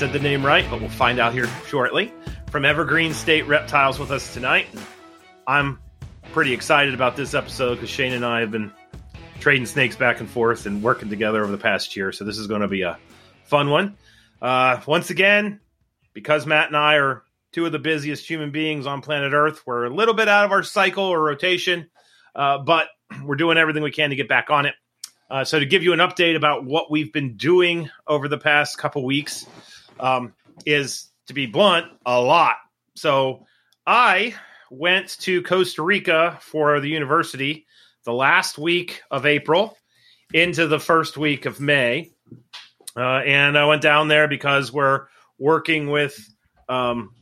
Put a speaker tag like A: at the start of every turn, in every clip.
A: said the name right, but we'll find out here shortly. From Evergreen State Reptiles with us tonight. I'm pretty excited about this episode because Shane and I have been trading snakes back and forth and working together over the past year. So this is going to be a fun one. Uh, once again, because Matt and I are two of the busiest human beings on planet Earth, we're a little bit out of our cycle or rotation, uh, but we're doing everything we can to get back on it. Uh, so to give you an update about what we've been doing over the past couple weeks um, is, to be blunt, a lot. So I went to Costa Rica for the university the last week of April into the first week of May. Uh, and I went down there because we're working with um,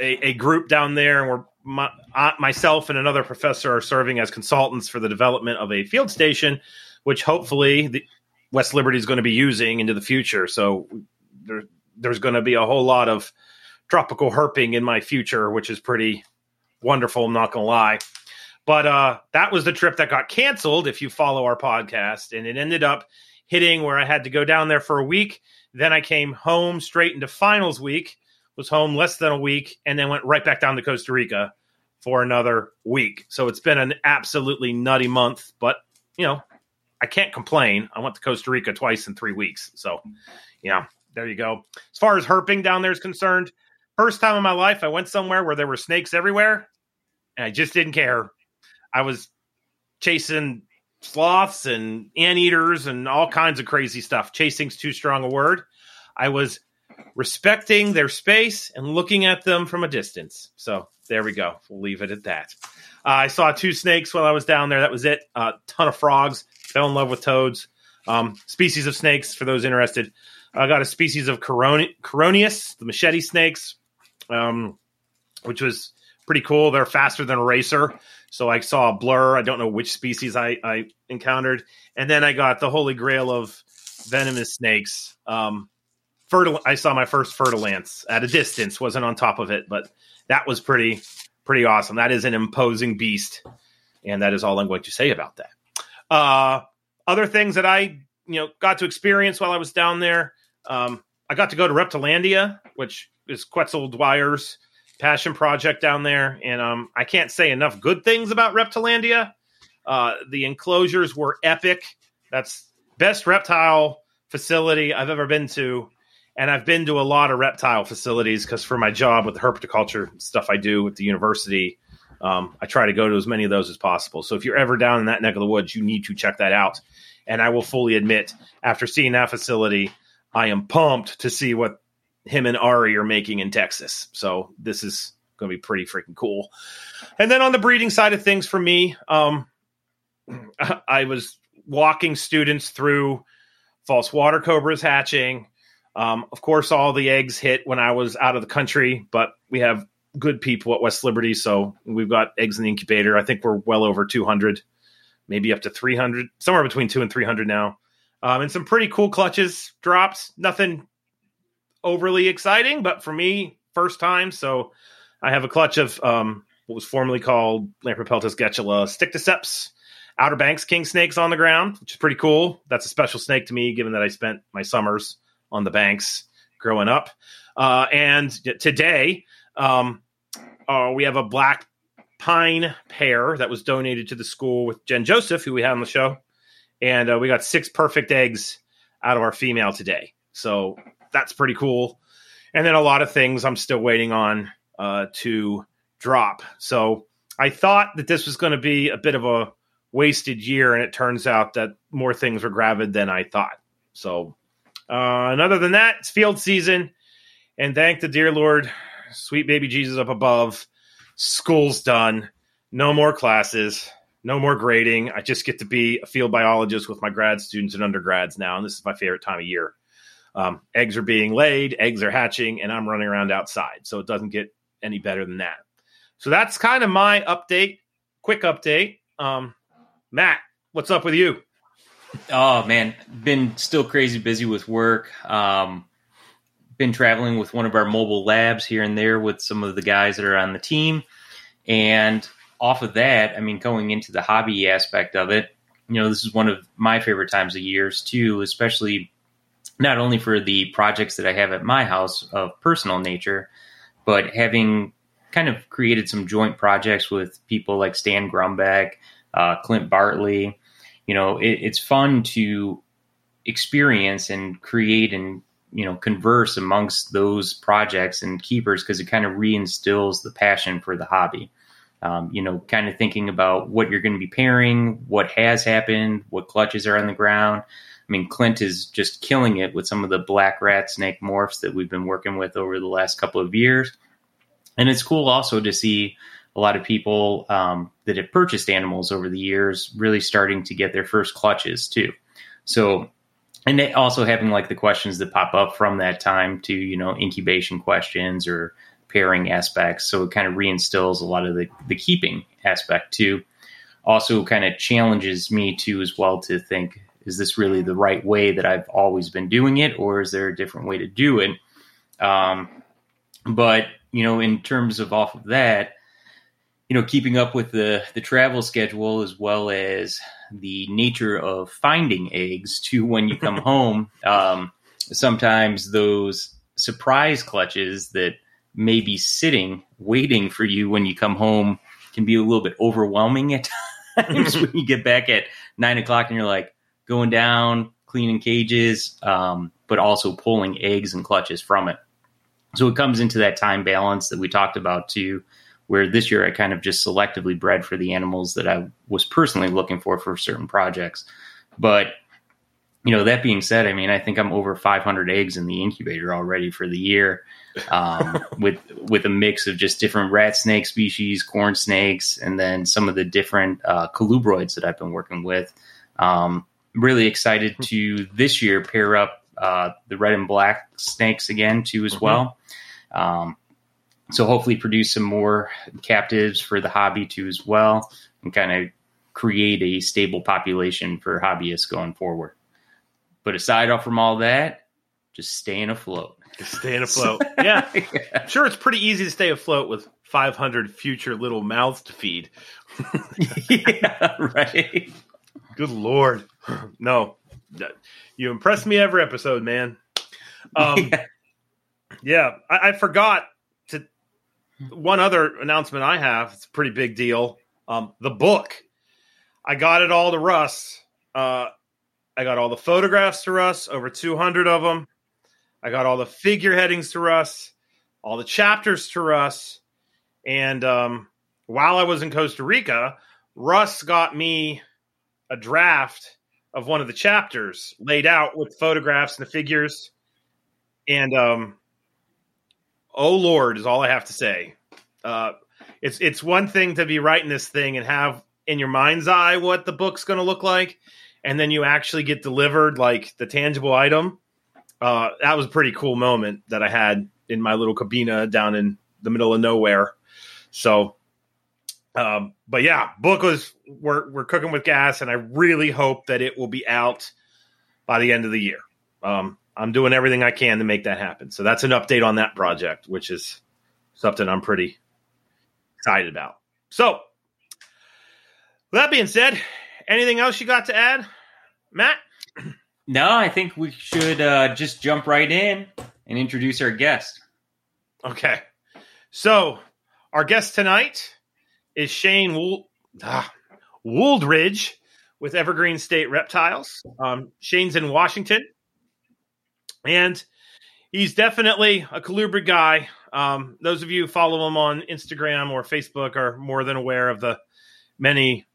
A: a, a, group down there, and we're my, uh, myself and another professor are serving as consultants for the development of a field station, which hopefully the West Liberty is going to be using into the future. So there, there's going to be a whole lot of tropical herping in my future, which is pretty wonderful. I'm not going to lie. But uh, that was the trip that got canceled. If you follow our podcast, and it ended up hitting where I had to go down there for a week. Then I came home straight into finals week. Was home less than a week, and then went right back down to Costa Rica for another week. So it's been an absolutely nutty month, but you know, I can't complain. I went to Costa Rica twice in three weeks. So, yeah, there you go. As far as herping down there is concerned, first time in my life I went somewhere where there were snakes everywhere, and I just didn't care. I was chasing sloths and anteaters and all kinds of crazy stuff. Chasing's too strong a word. I was respecting their space and looking at them from a distance. So there we go. We'll leave it at that. Uh, I saw two snakes while I was down there. That was it. A uh, ton of frogs. Fell in love with toads. Um, species of snakes, for those interested. I got a species of Corone- Chironius, the machete snakes, um, which was pretty cool. They're faster than a racer. So I saw a blur. I don't know which species I, I encountered. And then I got the holy grail of venomous snakes. Um, fertil- I saw my first Fer-de-lance at a distance, wasn't on top of it, but that was pretty, pretty awesome. That is an imposing beast. And that is all I'm going to say about that. Uh, other things that I, you know, got to experience while I was down there. Um, I got to go to Reptilandia, which is Quetzal Dwyer's passion project down there, and um, I can't say enough good things about Reptilandia. Uh, the enclosures were epic. That's best reptile facility I've ever been to, and I've been to a lot of reptile facilities because for my job with the herpetoculture stuff I do at the university, um, I try to go to as many of those as possible. So if you're ever down in that neck of the woods, you need to check that out. And I will fully admit, after seeing that facility, I am pumped to see what him and Ari are making in Texas. So this is going to be pretty freaking cool. And then on the breeding side of things for me, um, I was walking students through false water cobras hatching. Um, of course, all the eggs hit when I was out of the country, but we have good people at West Liberty, so we've got eggs in the incubator. I think we're well over 200, maybe up to 300, somewhere between two and 300 now. Um, and some pretty cool clutches drops. Nothing overly exciting, but for me, first time. So I have a clutch of um, what was formerly called Lampropeltis getula sticticeps, Outer Banks king snakes on the ground, which is pretty cool. That's a special snake to me, given that I spent my summers on the banks growing up. Uh, and today, um, uh, we have a black pine pair that was donated to the school with Jen Joseph, who we had on the show. And uh, we got six perfect eggs out of our female today. So that's pretty cool. And then a lot of things I'm still waiting on uh, to drop. So I thought that this was going to be a bit of a wasted year, and it turns out that more things were gravid than I thought. So, uh, and other than that, it's field season, and thank the dear Lord, sweet baby Jesus up above. School's done. No more classes. No more grading. I just get to be a field biologist with my grad students and undergrads now, and this is my favorite time of year. Um, eggs are being laid, eggs are hatching, and I'm running around outside. So it doesn't get any better than that. So that's kind of my update, quick update. Um, Matt, what's up with you?
B: Oh man, been still crazy busy with work. Um, been traveling with one of our mobile labs here and there with some of the guys that are on the team, And off of that, I mean, going into the hobby aspect of it, you know, this is one of my favorite times of years too, especially not only for the projects that I have at my house of personal nature, but having kind of created some joint projects with people like Stan Grumbeck, uh, Clint Bartley. You know, it, it's fun to experience and create and you know converse amongst those projects and keepers because it kind of reinstills the passion for the hobby. Um, you know, kind of thinking about what you're going to be pairing, what has happened, what clutches are on the ground. I mean, Clint is just killing it with some of the black rat snake morphs that we've been working with over the last couple of years. And it's cool also to see a lot of people um, that have purchased animals over the years really starting to get their first clutches too. So, and also having like the questions that pop up from that time to, you know, incubation questions or pairing aspects. So it kind of reinstills a lot of the, the keeping aspect too. Also, kind of challenges me too as well to think, is this really the right way that I've always been doing it, or is there a different way to do it? Um, but you know, in terms of off of that, you know, keeping up with the the travel schedule as well as the nature of finding eggs to when you come home. Um, sometimes those surprise clutches that may be sitting waiting for you when you come home. Can be a little bit overwhelming at times when you get back at nine o'clock and you're like going down cleaning cages um, but also pulling eggs and clutches from it. So it comes into that time balance that we talked about too where this year i kind of just selectively bred for the animals that i was personally looking for for certain projects. But you know that being said i mean i think i'm over 500 eggs in the incubator already for the year um, with with a mix of just different rat snake species, corn snakes, and then some of the different uh, colubroids that I've been working with. Um, really excited to this year pair up uh, the red and black snakes again too as mm-hmm. well. Um, so hopefully produce some more captives for the hobby too as well, and kind of create a stable population for hobbyists going forward. But aside from all that, just staying afloat.
A: Staying afloat. yeah. yeah. Sure, it's pretty easy to stay afloat with 500 future little mouths to feed.
B: yeah, right.
A: Good Lord. No. You impress me every episode, man. Um, yeah, yeah I, I, forgot to. One other announcement I have, it's a pretty big deal. Um, the book. I got it all to Russ. Uh, I got all the photographs to Russ, over 200 of them. I got all the figure headings to Russ, all the chapters to Russ, and um, while I was in Costa Rica, Russ got me a draft of one of the chapters laid out with photographs and the figures. And um, oh Lord, is all I have to say. Uh, it's it's one thing to be writing this thing and have in your mind's eye what the book's going to look like, and then you actually get delivered like the tangible item uh, that was a pretty cool moment that I had in my little cabina down in the middle of nowhere. So, um, but yeah, book was we're we're cooking with gas, and I really hope that it will be out by the end of the year. Um, I'm doing everything I can to make that happen. So that's an update on that project, which is something I'm pretty excited about. So, that being said, anything else you got to add, Matt?
B: No, I think we should uh, just jump right in and introduce our guest.
A: Okay. So, our guest tonight is Shane Wool- ah, Wooldridge with Evergreen State Reptiles. Um, Shane's in Washington, and he's definitely a colubrid guy. Um, those of you who follow him on Instagram or Facebook are more than aware of the many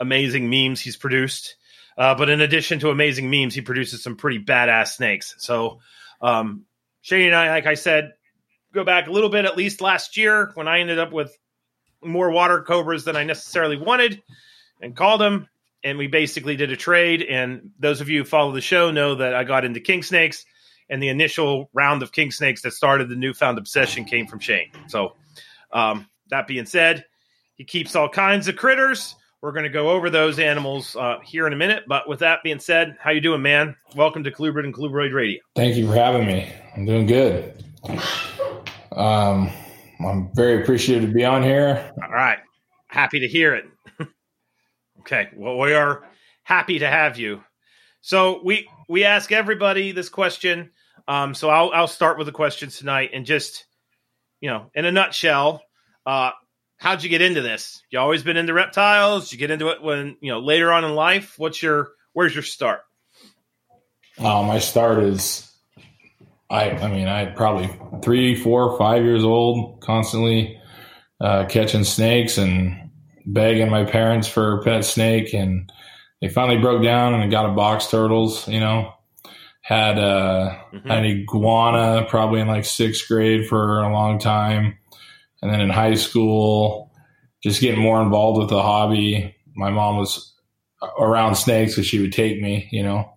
A: amazing memes he's produced. Uh, but in addition to amazing memes, he produces some pretty badass snakes. So um, Shane and I, like I said, go back a little bit at least last year when I ended up with more water cobras than I necessarily wanted and called them. And we basically did a trade. And those of you who follow the show know that I got into king snakes. And the initial round of king snakes that started the newfound obsession came from Shane. So, um, that being said, he keeps all kinds of critters. We're going to go over those animals uh, here in a minute. But with that being said, how you doing, man? Welcome to Colubrid and Colubroid Radio.
C: Thank you for having me. I'm doing good. Um, I'm very appreciative to be on here.
A: All right. Happy to hear it. okay. Well, we are happy to have you. So we we ask everybody this question. Um, so I'll I'll start with the questions tonight and just you know, in a nutshell, uh, how'd you get into this? You always been into reptiles? You get into it when you know later on in life? What's your where's your start?
C: Uh, my start is, I I mean I probably three, four, five years old, constantly uh, catching snakes and begging my parents for a pet snake, and they finally broke down and got a box turtles. You know, had uh, mm-hmm. an iguana probably in like sixth grade for a long time, and then in high school, just getting more involved with the hobby. My mom was around snakes, so she would take me. You know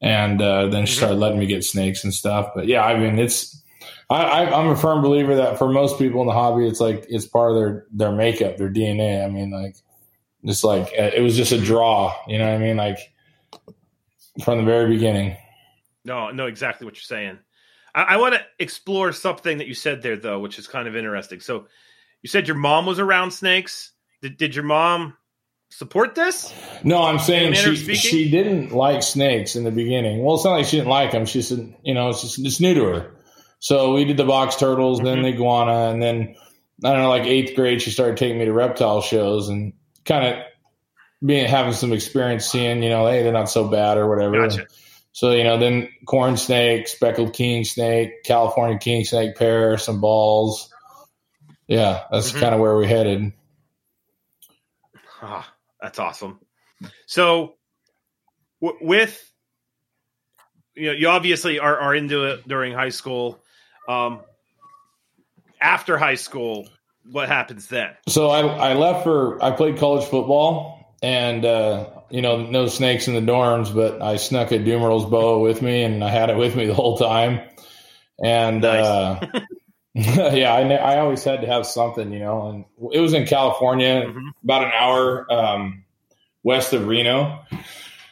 C: and uh, then she mm-hmm. started letting me get snakes and stuff. But yeah, I mean, it's I, am a firm believer that for most people in the hobby, it's like it's part of their their makeup, their DNA. I mean, like just like it was just a draw, you know what I mean? Like from the very beginning.
A: No, no, exactly what you're saying. I, I want to explore something that you said there, though, which is kind of interesting. So, you said your mom was around snakes. Did, did your mom support this?
C: No, I'm saying she she didn't like snakes in the beginning. Well, it's not like she didn't like them. She said, you know, it's just it's new to her. So we did the box turtles, mm-hmm. then the iguana, and then I don't know, like eighth grade, she started taking me to reptile shows and kind of being having some experience seeing, you know, hey, they're not so bad or whatever. Gotcha. So you know, then corn snake, speckled king snake, California king snake pair, some balls. Yeah, that's mm-hmm. kind of where we headed.
A: Ah, that's awesome. So, w- with you know, you obviously are, are into it during high school. Um, after high school, what happens then?
C: So I, I left for I played college football, and uh, you know, no snakes in the dorms, but I snuck a Dumeril's boa with me, and I had it with me the whole time. And nice. uh, yeah, I, I always had to have something, you know, and it was in California, mm-hmm. about an hour um, west of Reno.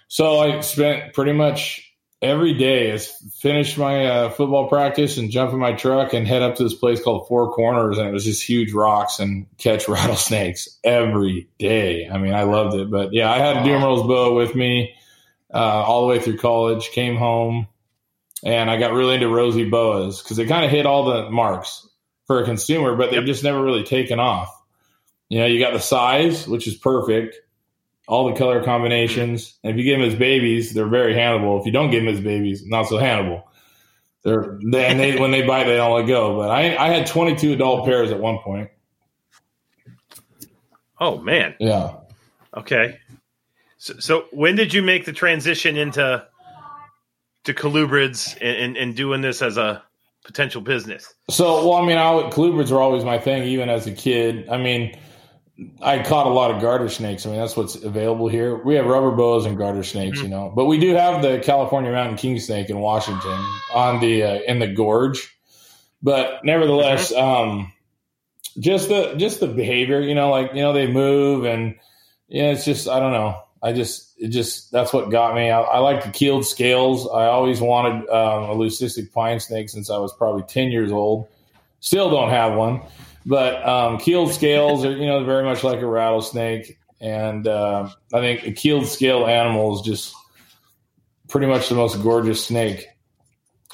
C: So I spent pretty much every day is finish my uh, football practice and jump in my truck and head up to this place called Four Corners, and it was just huge rocks and catch rattlesnakes every day. I mean, I loved it, but yeah, I had a Dumeril's boa with me uh, all the way through college. Came home and I got really into rosy boas because they kind of hit all the marks for a consumer, but they've just never really taken off. You know, you got the size, which is perfect, all the color combinations. And if you give them as babies, they're very handleable. If you don't give them as babies, not so handleable. They're they, and they when they bite, they don't let go. But I I had 22 adult pairs at one point.
A: Oh man.
C: Yeah.
A: Okay. So, so when did you make the transition into to colubrids and, and, and doing this as a potential business?
C: So, well, I mean, I, colubrids were always my thing, even as a kid. I mean, I caught a lot of garter snakes. I mean, that's what's available here. We have rubber boas and garter snakes, mm-hmm. you know, but we do have the California mountain king snake in Washington on the uh, in the gorge. But nevertheless, mm-hmm. um, just the just the behavior, you know, like you know they move and yeah, it's just I don't know. I just, it just, that's what got me. I, I like the keeled scales. I always wanted um, a leucistic pine snake since I was probably 10 years old. Still don't have one, but um, keeled scales are, you know, very much like a rattlesnake. And uh, I think a keeled scale animal is just pretty much the most gorgeous snake.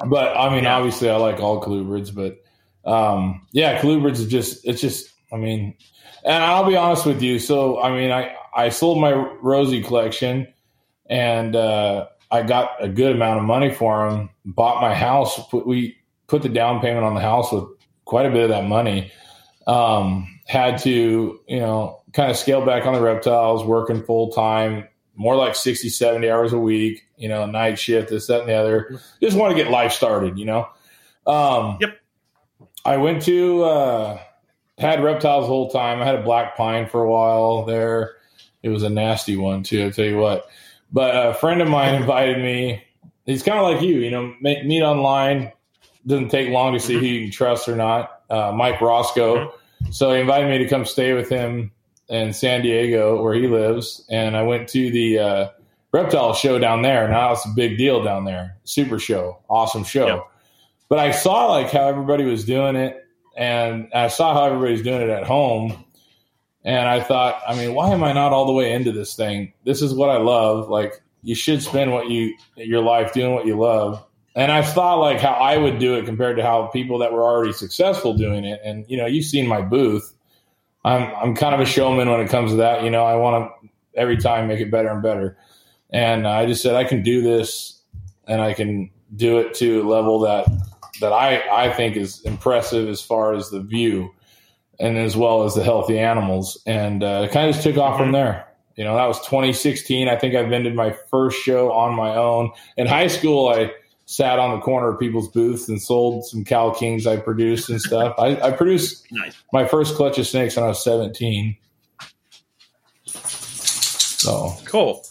C: But I mean, yeah. obviously, I like all colubrids, but um, yeah, colubrids is just, it's just, I mean, and I'll be honest with you. So, I mean, I, I sold my rosy collection and uh, I got a good amount of money for them. Bought my house. Put, we put the down payment on the house with quite a bit of that money. Um, had to, you know, kind of scale back on the reptiles, working full time, more like 60, 70 hours a week, you know, night shift, this, that, and the other. Just want to get life started, you know? Um,
A: yep.
C: I went to, uh, had reptiles the whole time. I had a black pine for a while there. It was a nasty one too. I'll tell you what. But a friend of mine invited me. He's kind of like you, you know, meet online. Doesn't take long to see mm-hmm. who you can trust or not. Uh, Mike Roscoe. Mm-hmm. So he invited me to come stay with him in San Diego, where he lives, and I went to the uh, reptile show down there. Now it's a big deal down there. Super show, awesome show. Yep. But I saw like how everybody was doing it and I saw how everybody's doing it at home. And I thought, I mean, why am I not all the way into this thing? This is what I love. Like, you should spend what you your life doing what you love. And I thought like how I would do it compared to how people that were already successful doing it. And you know, you've seen my booth. I'm I'm kind of a showman when it comes to that. You know, I want to every time make it better and better. And I just said I can do this, and I can do it to a level that that I I think is impressive as far as the view, and as well as the healthy animals. And uh, it kind of just took off from there. You know, that was 2016. I think I vended my first show on my own. In high school, I sat on the corner of people's booths and sold some Cal Kings I produced and stuff. I, I produced nice. my first clutch of snakes when I was 17. So
A: cool.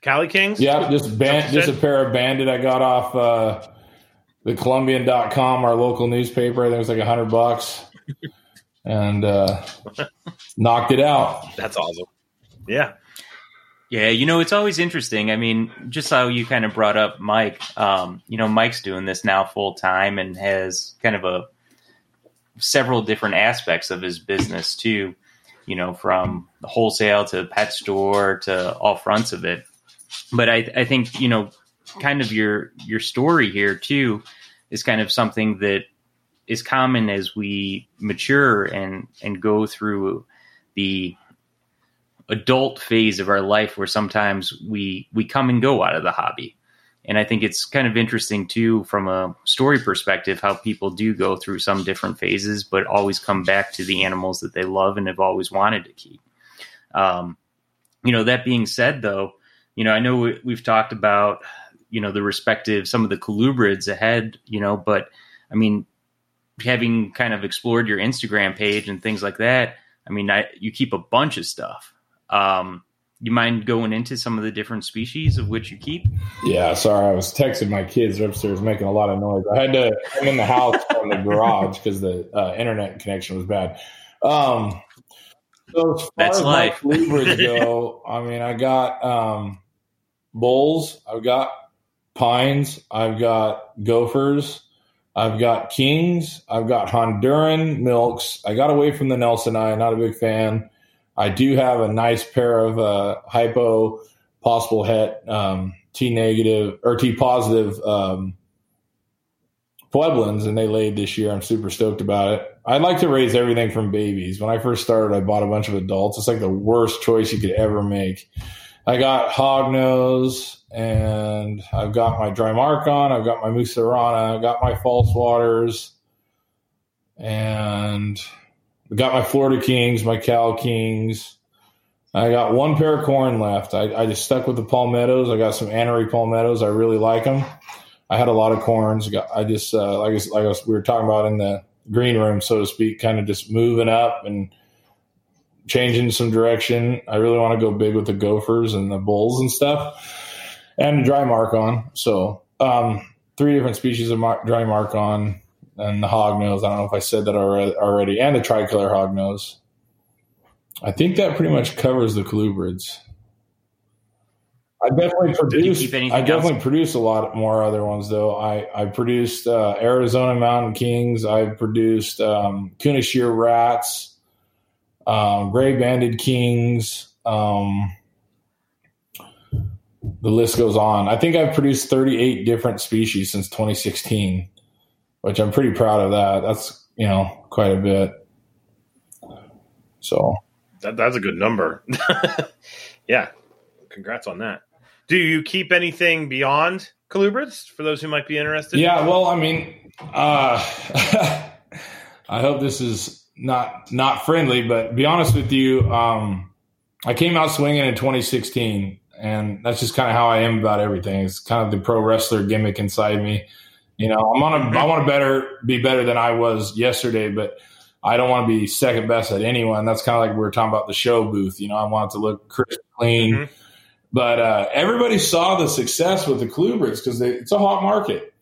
A: Cali Kings?
C: Yeah, just band, just a pair of banded I got off uh, the Columbian.com, our local newspaper. I think it was like a hundred bucks. and uh, knocked it out.
A: That's awesome. Yeah.
B: Yeah, you know, it's always interesting. I mean, just how you kind of brought up Mike, um, you know, Mike's doing this now full time and has kind of a several different aspects of his business too, you know, from the wholesale to pet store to all fronts of it. But I, I think, you know, kind of your your story here too is kind of something that is common as we mature and and go through the adult phase of our life where sometimes we we come and go out of the hobby. And i think it's kind of interesting too from a story perspective how people do go through some different phases but always come back to the animals that they love and have always wanted to keep. Um, you know that being said though you know i know we, we've talked about you know the respective some of the colubrids ahead you know but i mean having kind of explored your instagram page and things like that i mean I, you keep a bunch of stuff um, you mind going into some of the different species of which you keep?
C: Yeah, sorry, I was texting my kids upstairs making a lot of noise. I had to come in the house from the garage because the uh, internet connection was bad. Um, so as far
B: That's
C: as
B: life.
C: my go, I mean, I got um, bulls, I've got pines, I've got gophers, I've got kings, I've got Honduran milks. I got away from the Nelsoni, not a big fan. I do have a nice pair of uh, hypo possible het um, T negative or T positive um, Pueblans, and they laid this year. I'm super stoked about it. I'd like to raise everything from babies. When I first started, I bought a bunch of adults. It's like the worst choice you could ever make. I got hognose, and I've got my Drymarchon, I've got my Mussurana, I've got my false waters, and I got my Florida Kings, my Cal Kings. I got one pair of corn left. I, I just stuck with the palmettos. I got some Anery palmettos. I really like them. I had a lot of corns. I just uh, like like we were talking about in the green room, so to speak, kind of just moving up and changing some direction. I really want to go big with the gophers and the bulls and stuff, and Drymarchon. So um, three different species of Drymarchon and the hog nose. I don't know if I said that already, and the tricolor hog nose. I think that pretty much covers the colubrids. I definitely produced. I definitely else? produced a lot more other ones though. I I produced uh, Arizona Mountain Kings. I produced um, Kunashir rats, um, gray banded kings. Um, the list goes on. I think I've produced 38 different species since 2016 which I'm pretty proud of that. That's, you know, quite a bit. So
A: that, that's a good number. yeah. Congrats on that. Do you keep anything beyond colubrids for those who might be interested?
C: Yeah. Well, I mean, uh, I hope this is not, not friendly, but be honest with you. Um, I came out swinging in 2016 and that's just kind of how I am about everything. It's kind of the pro wrestler gimmick inside me. You know, I'm on a, I want to better be better than I was yesterday, but I don't want to be second best at anyone. That's kind of like we were talking about the show booth. You know, I want it to look crisp, clean. Mm-hmm. But uh, everybody saw the success with the colubrids because it's a hot market.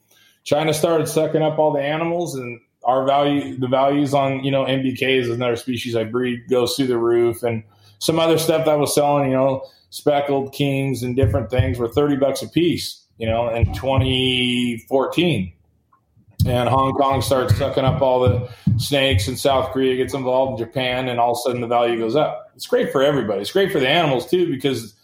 C: China started sucking up all the animals, and our value, the values on you know NBK is another species I breed goes through the roof, and some other stuff that was selling, you know, speckled kings and different things were thirty bucks a piece you know, in 2014. and Hong Kong starts sucking up all the snakes, and South Korea gets involved in Japan, and all of a sudden the value goes up. It's great for everybody. It's great for the animals too, because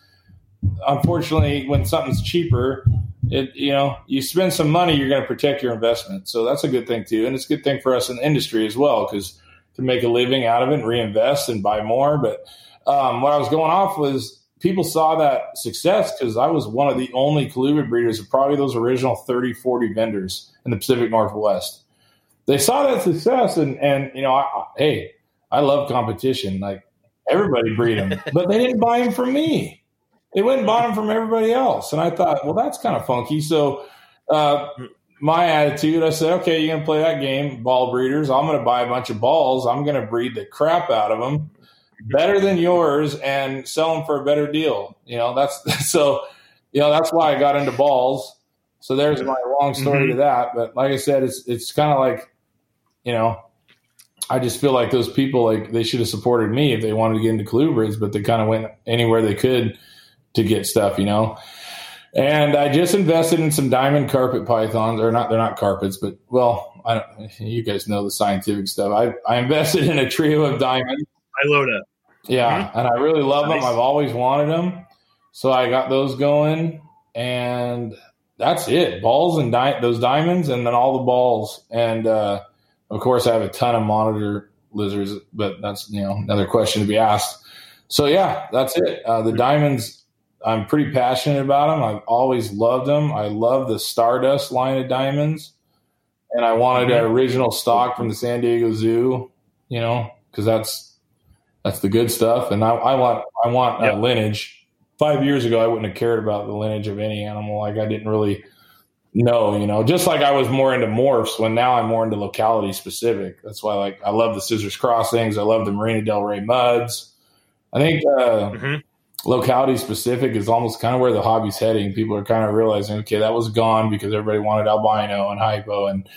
C: unfortunately, when something's cheaper, it you know you spend some money, you're going to protect your investment. So that's a good thing too, and it's a good thing for us in the industry as well because to make a living out of it, and reinvest and buy more. But um, what I was going off was people saw that success because I was one of the only colubrid breeders of probably those original 30, 40 vendors in the Pacific Northwest. They saw that success, and and you know, I, I, hey, I love competition. Like everybody breed them, but they didn't buy them from me. They went and bought them from everybody else, and I thought, well, that's kind of funky. So. Uh, my attitude, I said, okay, you're going to play that game, ball breeders. I'm going to buy a bunch of balls. I'm going to breed the crap out of them better than yours and sell them for a better deal. You know, that's so, you know, that's why I got into balls. So there's my long story mm-hmm. to that. But like I said, it's it's kind of like, you know, I just feel like those people like they should have supported me if they wanted to get into colubrids, but they kind of went anywhere they could to get stuff, you know. And I just invested in some diamond carpet pythons, or not, they're not carpets, but well, I don't, you guys know the scientific stuff. I, I invested in a trio of diamonds.
A: Spilota.
C: Yeah, mm-hmm. and I really love nice. them. I've always wanted them, so I got those going, and that's it. Balls and di- those diamonds, and then all the balls, and uh, of course I have a ton of monitor lizards, but that's you know another question to be asked. So yeah, that's it. Uh, the diamonds, I'm pretty passionate about them. I've always loved them. I love the Stardust line of diamonds, and I wanted an mm-hmm. original stock from the San Diego Zoo. You know, because that's that's the good stuff. And I, I want I want yep. a lineage. Five years ago, I wouldn't have cared about the lineage of any animal. Like I didn't really know, you know. Just like I was more into morphs, when now I'm more into locality specific. That's why, like, I love the Scissors Crossings. I love the Marina Del Rey Muds. I think uh, mm-hmm. locality specific is almost kind of where the hobby's heading. People are kind of realizing, okay, that was gone because everybody wanted albino and hypo, and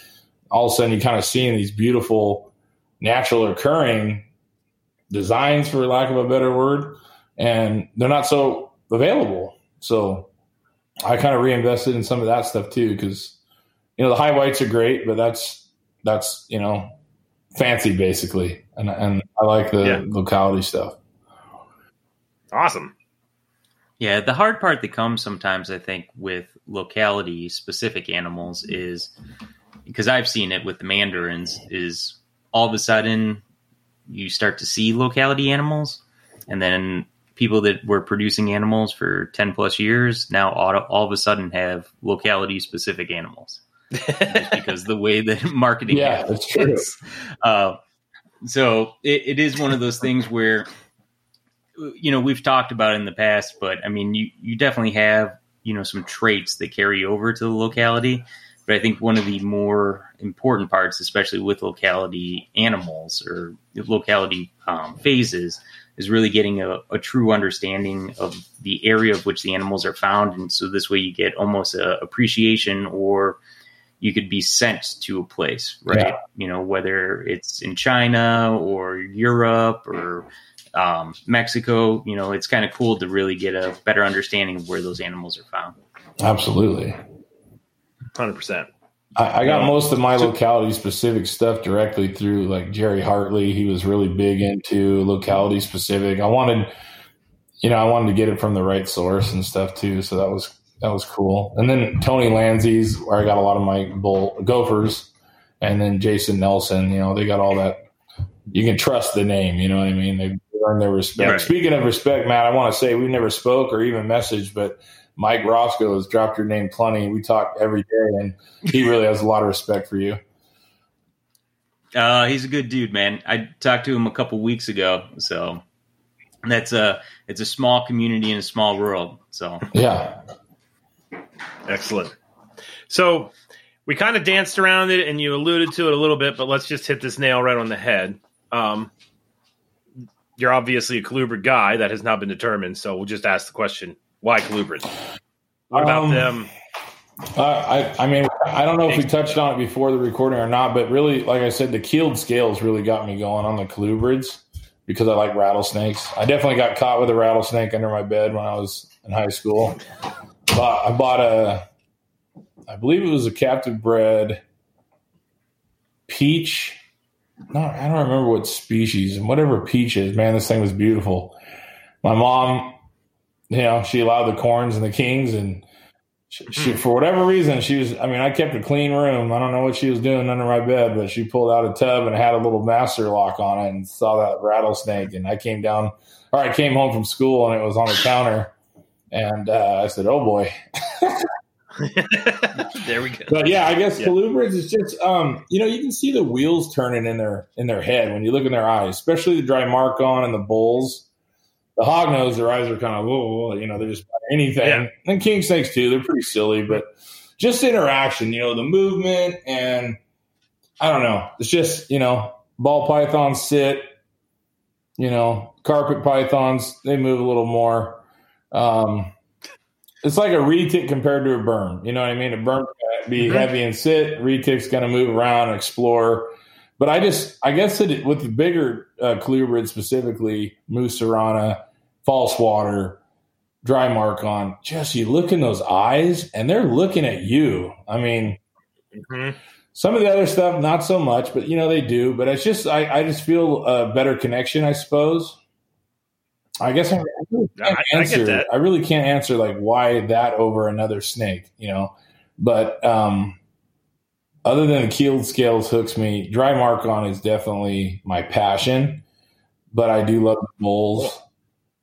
C: all of a sudden you kind of seeing these beautiful natural occurring designs, for lack of a better word, and they're not so available. So I kind of reinvested in some of that stuff too, because you know the high whites are great, but that's that's you know fancy basically, and and I like the yeah. locality stuff.
A: Awesome.
B: Yeah, the hard part that comes sometimes, I think, with locality specific animals is because I've seen it with the mandarins, is all of a sudden you start to see locality animals, and then people that were producing animals for 10 plus years now all, all of a sudden have locality specific animals. Because the way that marketing
C: yeah happens. that's true.
B: uh, so it, it is one of those things where you know we've talked about in the past but i mean you you definitely have you know some traits that carry over to the locality but I think one of the more important parts, especially with locality animals or locality um, phases, is really getting a, a, true understanding of the area of which the animals are found. And so this way you get almost a appreciation or you could be sent to a place, right? Yeah. You know, whether it's in China or Europe or um, Mexico, you know, it's kind of cool to really get a better understanding of where those animals are found.
C: Absolutely
A: hundred percent.
C: I, got most of my locality specific stuff directly through like Jerry Hartley. He was really big into locality specific. I wanted, you know, I wanted to get it from the right source and stuff too. So that was that was cool. And then Tony Lanzi's where I got a lot of my bull gophers, and then Jason Nelson. You know, they got all that. You can trust the name. You know what I mean? They earn their respect. Right. Speaking of respect, Matt, I want to say we never spoke or even messaged, but Mike Roscoe has dropped your name plenty. We talk every day, and he really has a lot of respect for you.
B: Uh, he's a good dude, man. I talked to him a couple weeks ago, so that's a it's a small community in a small world. So
C: yeah,
A: excellent. So we kind of danced around it, and you alluded to it a little bit, but let's just hit this nail right on the head. Um, you're obviously a colubrid guy that has not been determined, so we'll just ask the question: why colubrids? What about um, them?
C: Uh, I, I mean, I don't know if we touched on it before the recording or not, but really, like I said, the keeled scales really got me going on the colubrids because I like rattlesnakes. I definitely got caught with a rattlesnake under my bed when I was in high school. But I bought a, I believe it was a captive bred peach. No, I don't remember what species and whatever peach is. Man, this thing was beautiful. My mom, you know, she allowed the corns and the kings, and she, she, for whatever reason, she was. I mean, I kept a clean room. I don't know what she was doing under my bed, but she pulled out a tub and had a little master lock on it, and saw that rattlesnake. And I came down, or I came home from school, and it was on the counter. And uh, I said, "Oh boy."
A: there we go.
C: But yeah, I guess yeah. colubrids is just um, you know, you can see the wheels turning in their in their head when you look in their eyes, especially the Drymarchon and the bulls. The hognose, their eyes are kind of whoa, you know, they're just anything. Yeah. And king snakes too, they're pretty silly, but just interaction, you know, the movement and I don't know. It's just, you know, ball pythons sit, you know, carpet pythons, they move a little more. Um, it's like a retic compared to a burm. You know what I mean? A burm be mm-hmm. heavy and sit. Retic's going to move around and explore. But I just, I guess that with the bigger uh, colubrid specifically, mussurana, false water, Drymarchon, just you look in those eyes and they're looking at you. I mean, mm-hmm. some of the other stuff, not so much, but you know, they do. But it's just, I, I just feel a better connection, I suppose. I guess I, I really can't I, answer. I, I, really can't answer like why that over another snake, you know. But um, other than keeled scales hooks me, Drymarchon is definitely my passion. But I do love bulls,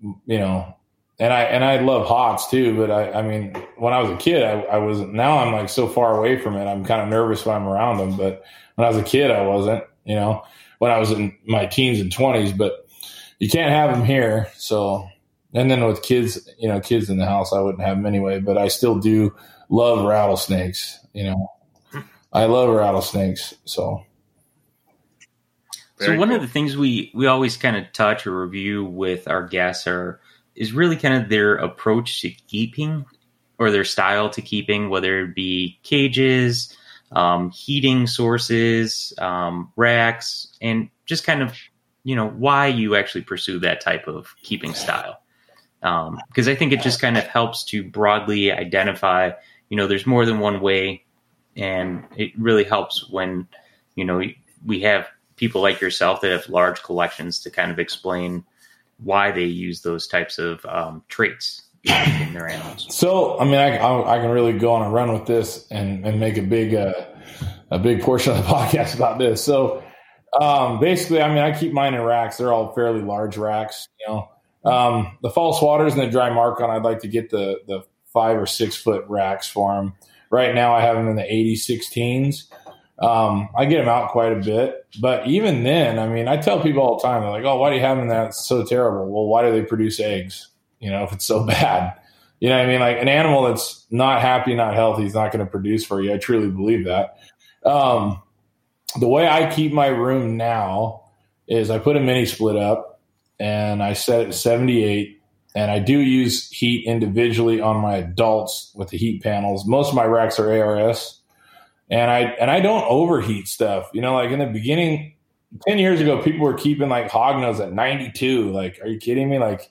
C: you know, and I and I love hots too. But I, I mean, when I was a kid, I, I was now I'm like so far away from it. I'm kind of nervous when I'm around them. But when I was a kid, I wasn't. You know, when I was in my teens and twenties, but you can't have them here. So, and then with kids, you know, kids in the house, I wouldn't have them anyway. But I still do love rattlesnakes. You know, I love rattlesnakes. So.
B: Very so one cool. of the things we we always kind of touch or review with our guests are is really kind of their approach to keeping or their style to keeping, whether it be cages, um, heating sources, um, racks, and just kind of you know why you actually pursue that type of keeping style because um, I think it just kind of helps to broadly identify you know there's more than one way and it really helps when you know we have people like yourself that have large collections to kind of explain why they use those types of um, traits in their animals.
C: So, I mean, I, I, can really go on a run with this and, and make a big uh, a big portion of the podcast about this. So, um, basically, I mean, I keep mine in racks. They're all fairly large racks. You know, um, the false waters and the Drymarchon. I'd like to get the the five or six foot racks for them. Right now, I have them in the 80 16s. Um, I get them out quite a bit, but even then, I mean, I tell people all the time, they're like, "Oh, why do you have them that? It's so terrible." Well, why do they produce eggs? You know, if it's so bad, you know what I mean? Like an animal that's not happy, not healthy, is not going to produce for you. I truly believe that. Um, the way I keep my room now is I put a mini split up and I set it 78 and I do use heat individually on my adults with the heat panels. Most of my racks are ARS and I and I don't overheat stuff. You know, like in the beginning 10 years ago people were keeping like hognose at 92. Like are you kidding me? Like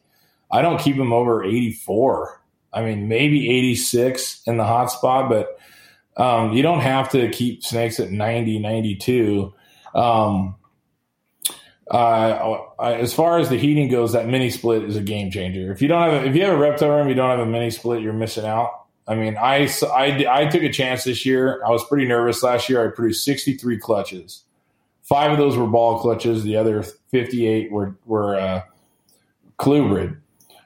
C: I don't keep them over 84. I mean, maybe 86 in the hot spot, but um, you don't have to keep snakes at 90, 92. Um, uh, as far as the heating goes, that mini split is a game changer. If you don't have, a, if you have a reptile room, you don't have a mini split, you're missing out. I mean, I, I, I took a chance this year. I was pretty nervous last year. I produced 63 clutches. Five of those were ball clutches. The other 58 were, were, uh, colubrid.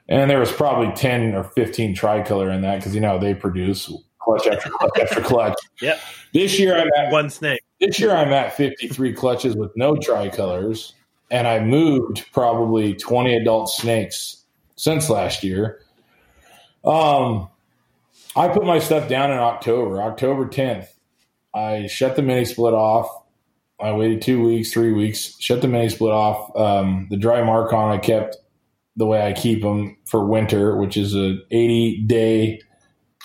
C: And there was probably 10 or 15 tricolor in that because, you know, they produce clutch after clutch after clutch.
A: Yep.
C: This year I'm at
A: one snake.
C: This year I'm at 53 clutches with no tricolors, and I moved probably 20 adult snakes since last year. Um, I put my stuff down in October, October 10th. I shut the mini split off. I waited two weeks, three weeks, shut the mini split off. Um, the Drymarchon I kept the way I keep them for winter, which is a 80 day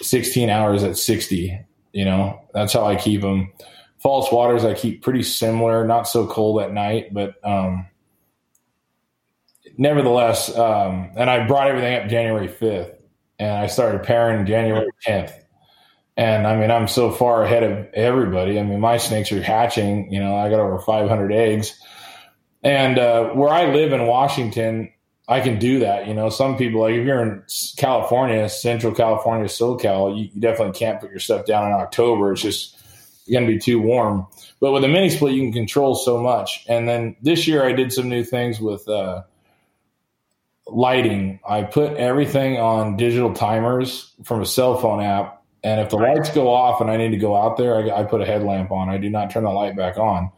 C: 16 hours at 60. You know, that's how I keep them. False waters, I keep pretty similar, not so cold at night, but um, nevertheless, um, and I brought everything up January 5th and I started pairing January 10th. And I mean, I'm so far ahead of everybody. I mean, my snakes are hatching. You know, I got over 500 eggs. And uh, where I live in Washington, I can do that. You know, some people like if you're in California, Central California, SoCal, you, you definitely can't put your stuff down in October. It's just going to be too warm. But with a mini split, you can control so much. And then this year, I did some new things with uh, lighting. I put everything on digital timers from a cell phone app. And if the lights go off and I need to go out there, I, I put a headlamp on. I do not turn the light back on.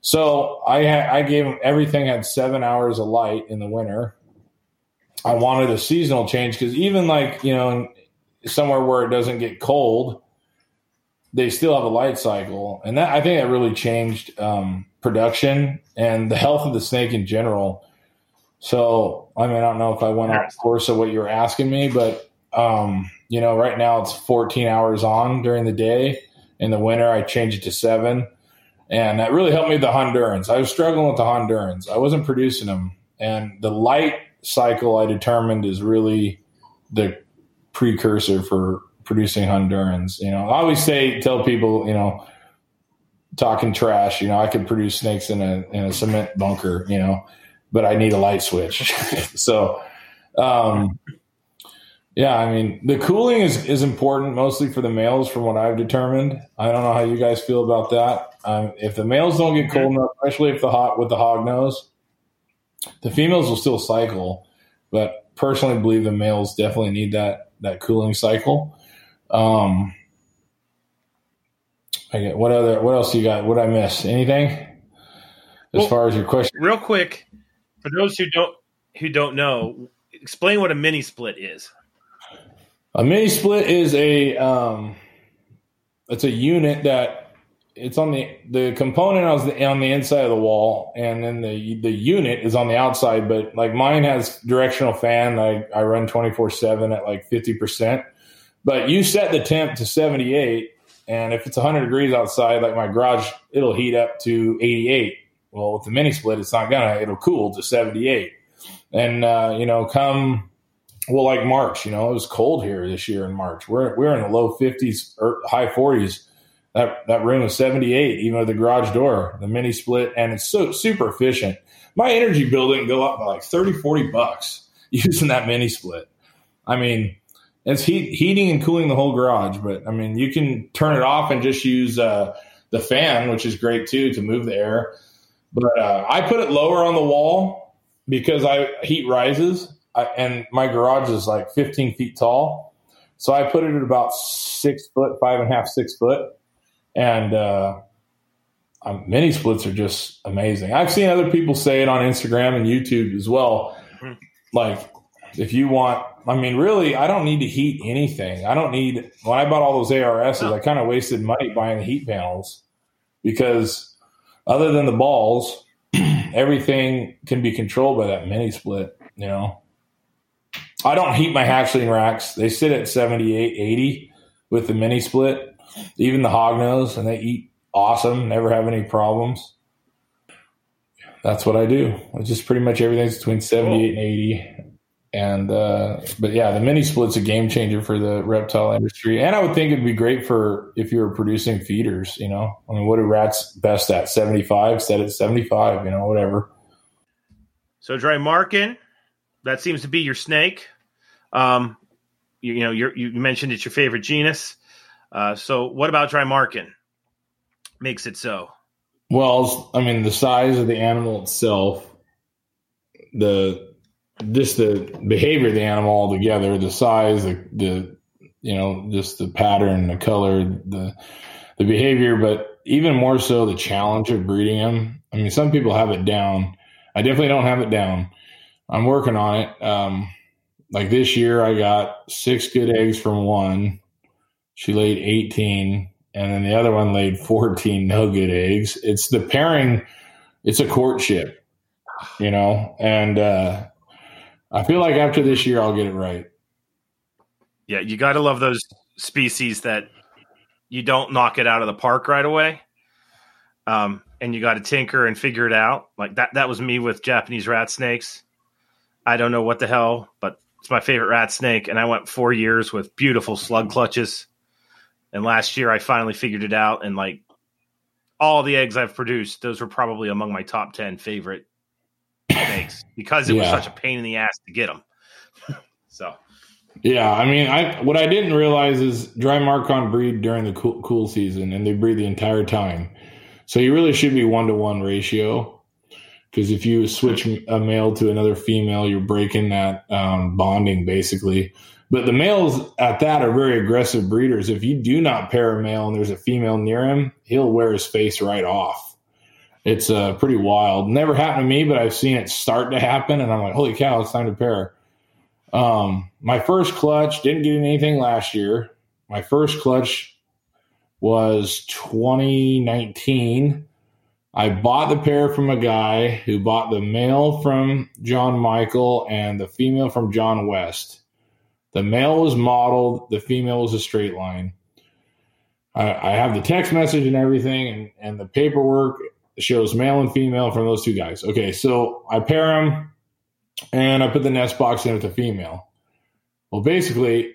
C: So I ha- I gave them everything had seven hours of light in the winter. I wanted a seasonal change because even like you know somewhere where it doesn't get cold, they still have a light cycle, and that I think that really changed um, production and the health of the snake in general. So I mean, I don't know if I went off course of what you were asking me, but um, you know, right now it's 14 hours on during the day. In the winter, I changed it to seven, and that really helped me with the Hondurans. I was struggling with the Hondurans. I wasn't producing them, and the light cycle I determined is really the precursor for producing Hondurans. You know, I always say, tell people, you know, talking trash, you know, I could produce snakes in a, in a cement bunker, you know, but I need a light switch. so, um, yeah, I mean, the cooling is, is important mostly for the males from what I've determined. I don't know how you guys feel about that. Um, if the males don't get cold enough, especially if the hot with the hog nose, the females will still cycle, but personally believe the males definitely need that, that cooling cycle. Um, I get what other what else you got? What I miss? Anything as
A: Well,
C: far as your question?
A: Real quick, for those who don't who don't know, explain what a mini split is.
C: A mini split is a um, it's a unit that it's on the the component on the on the inside of the wall, and then the the unit is on the outside. But like mine has directional fan. I I run twenty four seven at like fifty percent. But you set the temp to seventy eight, and if it's hundred degrees outside, like my garage, it'll heat up to eighty eight. Well, with the mini split, it's not gonna. It'll cool to seventy eight, and uh, you know, come well, like March, you know, it was cold here this year in March. We're we're in the low fifties or high forties. That that room is seventy eight, even with the garage door, the mini split, and it's so super efficient. My energy bill didn't go up by like 30, 40 bucks using that mini split. I mean, it's heat, heating and cooling the whole garage, but I mean, you can turn it off and just use uh, the fan, which is great too to move the air. But uh, I put it lower on the wall because I heat rises, I, and my garage is like 15 feet tall, so I put it at about six foot, five and a half, six foot, and uh, um, mini splits are just amazing. I've seen other people say it on Instagram and YouTube as well. Like, if you want, I mean, really, I don't need to heat anything. I don't need, when I bought all those ARSs, I kind of wasted money buying the heat panels because other than the balls, everything can be controlled by that mini split, you know. I don't heat my hatchling racks. They sit at 78, 80 with the mini split, even the hog nose, and they eat awesome, never have any problems. That's what I do. It's just pretty much everything's between 78 and 80. And, uh, but yeah, the mini split's a game changer for the reptile industry. And I would think it'd be great for if you were producing feeders, you know. I mean, what are rats best at? 75, set at 75, you know, whatever.
A: So Drymarchon, that seems to be your snake. Um, you, you know, you're, you mentioned it's your favorite genus. Uh, so what about Drymarchon makes it so?
C: Well, I mean, the size of the animal itself, the just the behavior of the animal altogether, the size, the, the you know, just the pattern, the color, the the behavior, but even more so the challenge of breeding them. I mean, some people have it down. I definitely don't have it down. I'm working on it. Um, like this year, I got six good eggs from one. She laid 18, and then the other one laid 14 no good eggs. It's the pairing, it's a courtship, you know, and uh, I feel like after this year, I'll get it right.
A: Yeah, you got to love those species that you don't knock it out of the park right away. Um, and you got to tinker and figure it out. Like that, that was me with Japanese rat snakes. I don't know what the hell, but it's my favorite rat snake. And I went four years with beautiful slug clutches. And last year I finally figured it out and like all the eggs I've produced, those were probably among my top 10 favorite snakes because it was such a pain in the ass to get them. so,
C: Yeah, I mean, I what I didn't realize is Drymarchon breed during the cool, cool season, and they breed the entire time. So you really should be one to one ratio. Because if you switch a male to another female, you're breaking that um, bonding basically. But the males at that are very aggressive breeders. If you do not pair a male and there's a female near him, he'll wear his face right off. It's uh, pretty wild. Never happened to me, but I've seen it start to happen, and I'm like, holy cow, it's time to pair. Um, my first clutch didn't get anything last year. My first clutch was 2019. I bought the pair from a guy who bought the male from John Michael and the female from John West. The male was modeled, the female was a straight line. I, I have the text message and everything, and, and the paperwork shows male and female from those two guys. Okay, so I pair them and I put the nest box in with the female. Well, basically,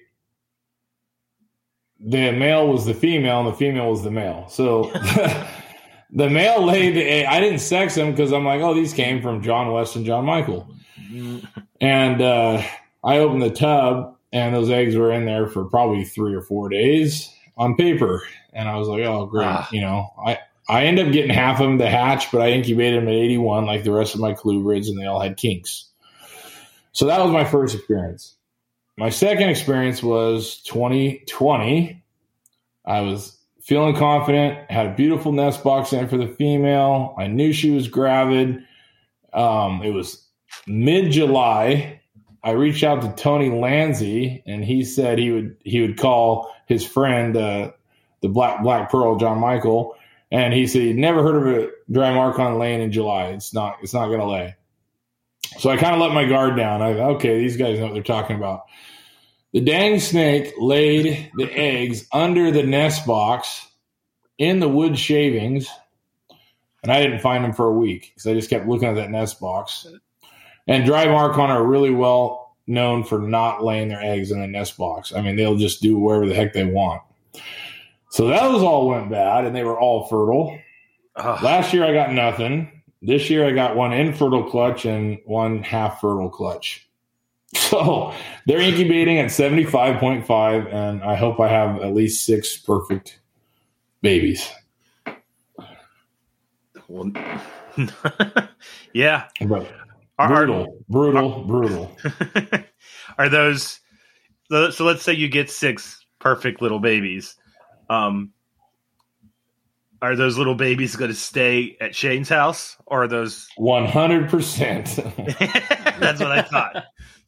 C: the male was the female and the female was the male. So the male laid the egg. I didn't sex him because I'm like, oh, these came from John West and John Michael. And uh, I opened the tub, and those eggs were in there for probably three or four days on paper. And I was like, oh, great.
A: Ah.
C: You know, I, I ended up getting half of them to hatch, but I incubated them at 81 like the rest of my colubrids, and they all had kinks. So that was my first experience. My second experience was 2020. I was feeling confident, had a beautiful nest box in for the female. I knew she was gravid. Um, it was mid July. I reached out to Tony Lanzi, and he said he would he would call his friend, uh, the Black Black Pearl, John Michael, and he said he'd never heard of a Drymarchon laying in July. It's not it's not going to lay. So I kind of let my guard down. I okay, these guys know what they're talking about. The dang snake laid the eggs under the nest box in the wood shavings, and I didn't find them for a week because I just kept looking at that nest box. And Drymarchon are really well known for not laying their eggs in the nest box. I mean, they'll just do wherever the heck they want. So those all went bad, and they were all fertile.
A: Ugh.
C: Last year I got nothing. This year I got one infertile clutch and one half fertile clutch. So they're incubating at 75.5, and I hope I have at least six perfect babies.
A: Well, yeah.
C: But
A: Are, are,
C: brutal, brutal, brutal.
A: are those so let's say you get six perfect little babies um are those little babies going to stay at shane's house or are those
C: 100%.
A: that's what i thought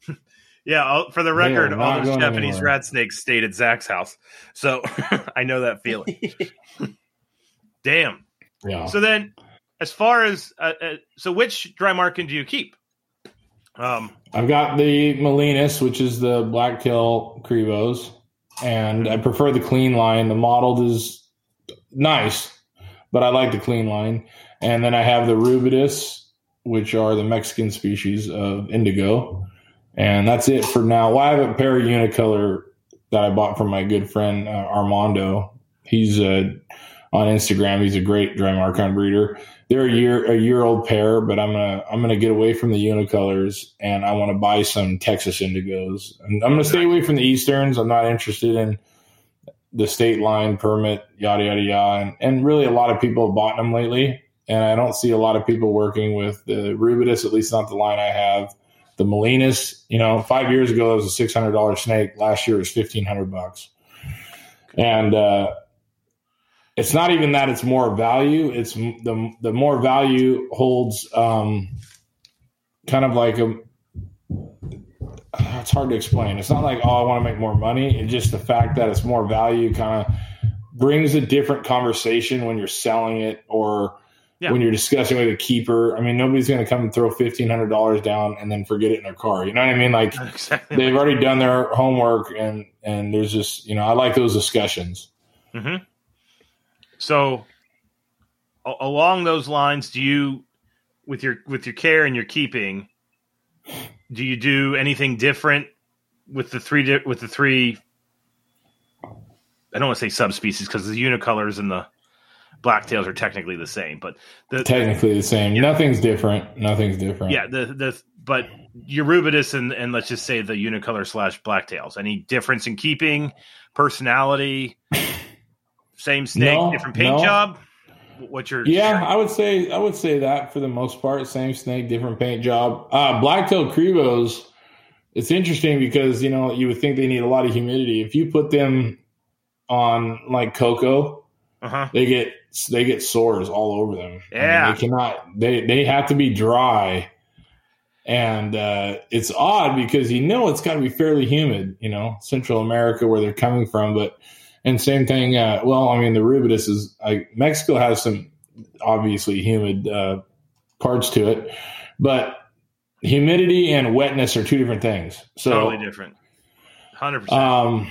A: yeah I'll- for the record all those japanese
C: anywhere.
A: rat snakes stayed at zach's house so i know that feeling damn
C: yeah.
A: so then as far as uh, uh, so which Drymarchon do you keep um
C: I've got the melanurus, which is the blacktail Cribos, and I prefer the clean line. The mottled is nice, but I like the clean line. And then I have the Rubidus, which are the Mexican species of indigo. And that's it for now. Well, I have a pair of unicolor that I bought from my good friend uh, Armando. He's uh, on Instagram. He's a great Drymarchon breeder. They're a year a year old pair, but I'm gonna I'm gonna get away from the unicolors and I want to buy some Texas indigos. And I'm gonna stay away from the easterns. I'm not interested in the state line permit, yada yada yada. And, and really, a lot of people have bought them lately, and I don't see a lot of people working with the Rubidus. At least not the line I have. The melanurus, you know, five years ago it was a six hundred dollar snake. Last year it was fifteen hundred bucks, and uh, it's not even that it's more value. It's the the more value holds um, kind of like a. It's hard to explain. It's not like oh I want to make more money. It's just the fact that it's more value kind of brings a different conversation when you're selling it or
A: Yeah.
C: when you're discussing with a keeper. I mean, nobody's going to come and throw fifteen hundred dollars down and then forget it in their car. You know what I mean? Like
A: exactly
C: they've already done their homework and and there's just you know I like those discussions.
A: hmm So, a- along those lines, do you, with your with your care and your keeping, do you do anything different with the three di- with the three I don't want to say subspecies because the unicolors and the blacktails are technically the same, but the
C: technically the same. Yeah. Nothing's different. Nothing's different.
A: Yeah, the the but your Rubidus and and let's just say the unicolor slash blacktails. Any difference in keeping personality? Same snake, no, different paint no. job. What's your?
C: Yeah, I would say I would say that for the most part, same snake, different paint job. Uh, blacktail cribos. It's interesting because you know you would think they need a lot of humidity. If you put them on like cocoa, uh-huh. they get they get sores all over them.
A: Yeah,
C: I mean, they cannot. They they have to be dry, and uh, it's odd because you know it's got to be fairly humid. You know, Central America where they're coming from, but and same thing. Uh, well, I mean, the rubidus is Mexico has some obviously humid uh, parts to it, but humidity and wetness are two different things. So
A: totally different. Hundred percent. Um,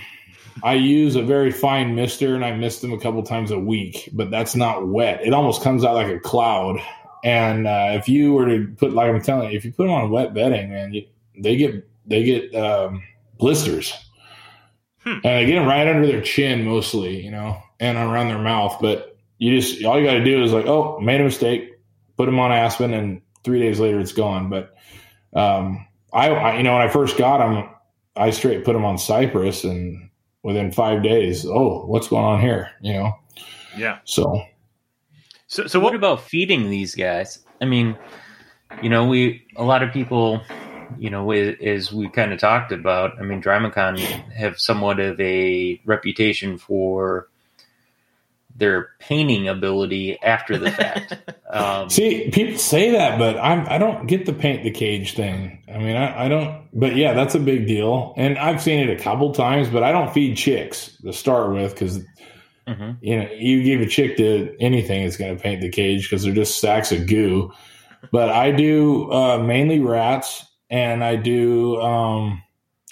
C: I use a very fine mister, and I mist them a couple times a week, but that's not wet. It almost comes out like a cloud. And uh, if you were to put, like I'm telling you, if you put them on wet bedding, man, you, they get they get um, blisters, hmm. and they get them right under their chin mostly, you know, and around their mouth. But you just all you got to do is like, oh, made a mistake, put them on Aspen, and three days later it's gone. But um, I, I, you know, when I first got them, I straight put them on Cypress, and within five days, oh, what's going on here? You know?
A: Yeah.
C: So,
B: so, so what, what about feeding these guys? I mean, you know, we a lot of people, you know, as we kind of talked about. I mean, Drymarchon have somewhat of a reputation for their painting ability after the fact.
C: Um, See, people say that, but I'm I don't get the paint the cage thing. I mean, I, I don't. But yeah, that's a big deal, and I've seen it a couple times. But I don't feed chicks to start with because. Mm-hmm. You know, you give a chick to anything, it's going to paint the cage because they're just stacks of goo. But I do uh, mainly rats, and I do um,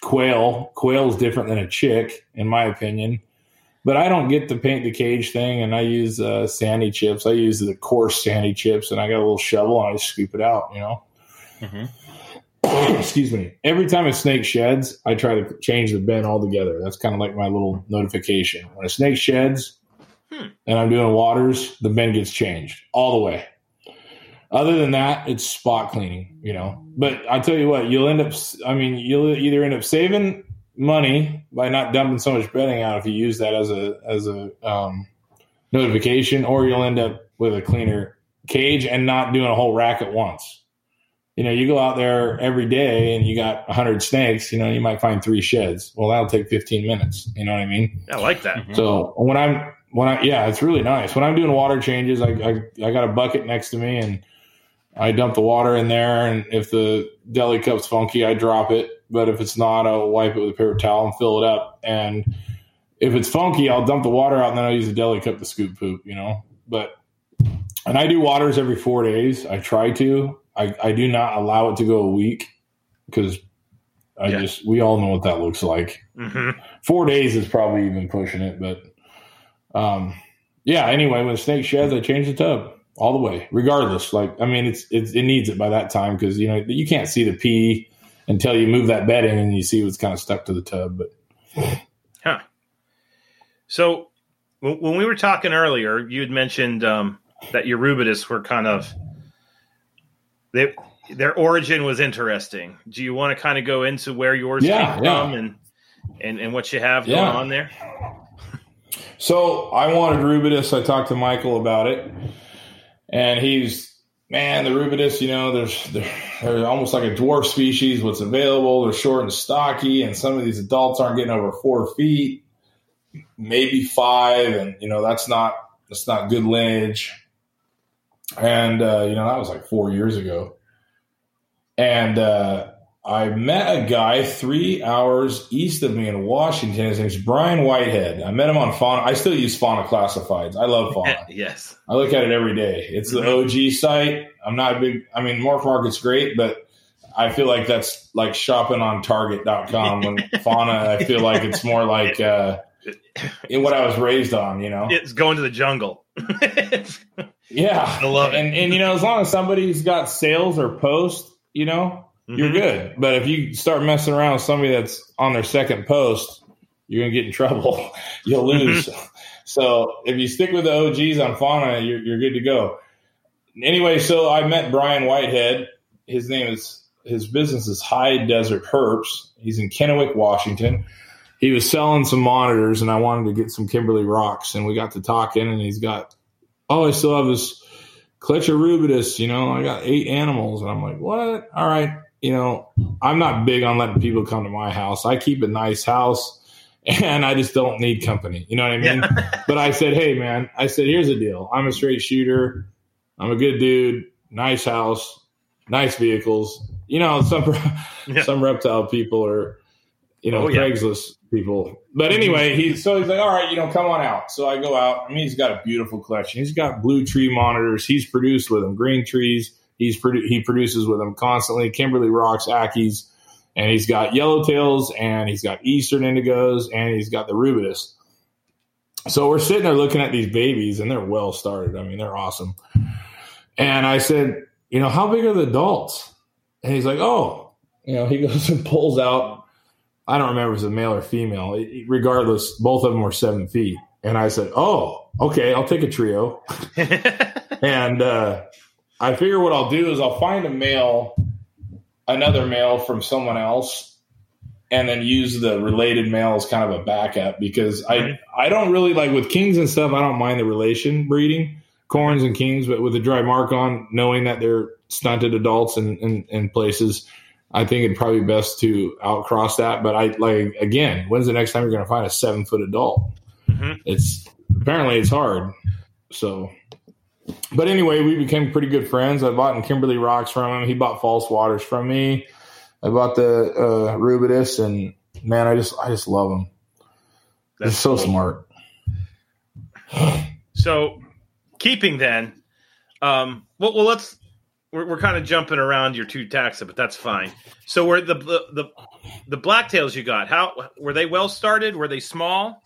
C: quail. Quail is different than a chick, in my opinion. But I don't get the paint the cage thing, and I use uh, sandy chips. I use the coarse sandy chips, and I got a little shovel and I scoop it out. You know. Mm-hmm. Excuse me. Every time a snake sheds, I try to change the bin altogether. That's kind of like my little notification. When a snake sheds, hmm. and I'm doing waters, the bin gets changed all the way. Other than that, it's spot cleaning, you know. But I tell you what, you'll end up. I mean, you'll either end up saving money by not dumping so much bedding out if you use that as a as a um, notification, or you'll end up with a cleaner cage and not doing a whole rack at once. You know, you go out there every day and you got 100 snakes, you know, you might find three sheds. Well, that'll take 15 minutes. You know what I mean?
A: I like that. Mm-hmm.
C: So when I'm, when I, yeah, it's really nice. When I'm doing water changes, I, I, I got a bucket next to me and I dump the water in there. And if the deli cup's funky, I drop it but if it's not, I'll wipe it with a paper towel and fill it up. And if it's funky, I'll dump the water out and then I'll use a deli cup to scoop poop, you know. But and I do waters every four days. I try to. I, I do not allow it to go a week because I yeah. just we all know what that looks like. Mm-hmm. Four days is probably even pushing it, but um, yeah. Anyway, when the snake sheds, I change the tub all the way, regardless. Like I mean, it's, it's it needs it by that time because you know you can't see the pee until you move that bedding and you see what's kind of stuck to the tub. But
A: huh. So when we were talking earlier, you had mentioned um, that your Rubidus were kind of they their origin was interesting. Do you want to kind of go into where yours yeah, came yeah. from and, and and what you have yeah. going on there?
C: So I wanted Rubidus. I talked to Michael about it, and he's man, the rubidus, you know, there's they're, they're, almost like a dwarf species. What's available? They're short and stocky, and some of these adults aren't getting over four feet, maybe five, and you know that's not that's not good lineage. And uh, you know that was like four years ago, and uh, I met a guy three hours east of me in Washington. His name's Brian Whitehead. I met him on Fauna. I still use Fauna Classifieds. I love Fauna.
A: yes.
C: I look at it every day. It's the mm-hmm. OG site. I'm not a big, I mean, Morph Market's great, but I feel like that's like shopping on Target.com when Fauna, I feel like it's more like uh, in what I was raised on, you know?
A: It's going to the jungle.
C: yeah. I love it. And, and, you know, as long as somebody's got sales or post, you know, mm-hmm. you're good. But if you start messing around with somebody that's on their second post, you're gonna get in trouble. You'll lose. so if you stick with the OGs on fauna, you're, you're good to go. Anyway, so I met Brian Whitehead. His name is his business is High Desert Herps. He's in Kennewick, Washington. He was selling some monitors, and I wanted to get some Kimberly rocks, and we got to talking, and he's got, oh, I still have this collection rubidus. You know, I got eight animals, and I'm like, what? All right, you know, I'm not big on letting people come to my house. I keep a nice house and I just don't need company. You know what I mean? Yeah. but I said, hey, man, I said, here's the deal. I'm a straight shooter. I'm a good dude, nice house, nice vehicles. You know, some yeah. some reptile people are, you know, oh, Craigslist yeah. people. But mm-hmm. anyway, he so he's like, all right, you know, come on out. So I go out. I mean, he's got a beautiful collection. He's got blue tree monitors. He's produced with them, green trees. He's produ- he produces with them constantly. Kimberly Rocks, Ackies, and he's got yellowtails, and he's got eastern indigos, and he's got the rubidus. So we're sitting there looking at these babies, and they're well started. I mean, they're awesome. And I said, you know, how big are the adults? And he's like, oh, you know, he goes and pulls out. I don't remember if it was a male or female. Regardless, both of them were seven feet. And I said, oh, okay, I'll take a trio. and uh, I figure what I'll do is I'll find a male, another male from someone else, and then use the related male as kind of a backup because I I don't really like with kings and stuff. I don't mind the relation breeding corns and kings, but with a Drymarchon, knowing that they're stunted adults in, in, in places, I think it'd probably be best to outcross that. But I like again, when's the next time you're going to find a seven foot adult? Mm-hmm. It's apparently it's hard. So, but anyway, we became pretty good friends. I bought in Kimberly rocks from him. He bought false waters from me. I bought the uh, Rubidus, and man, I just I just love him. That's so cool. smart.
A: So keeping then, um, well, well, let's. We're, we're kind of jumping around your two taxa, but that's fine. So, were the the the, the blacktails you got? How were they? Well started? Were they small?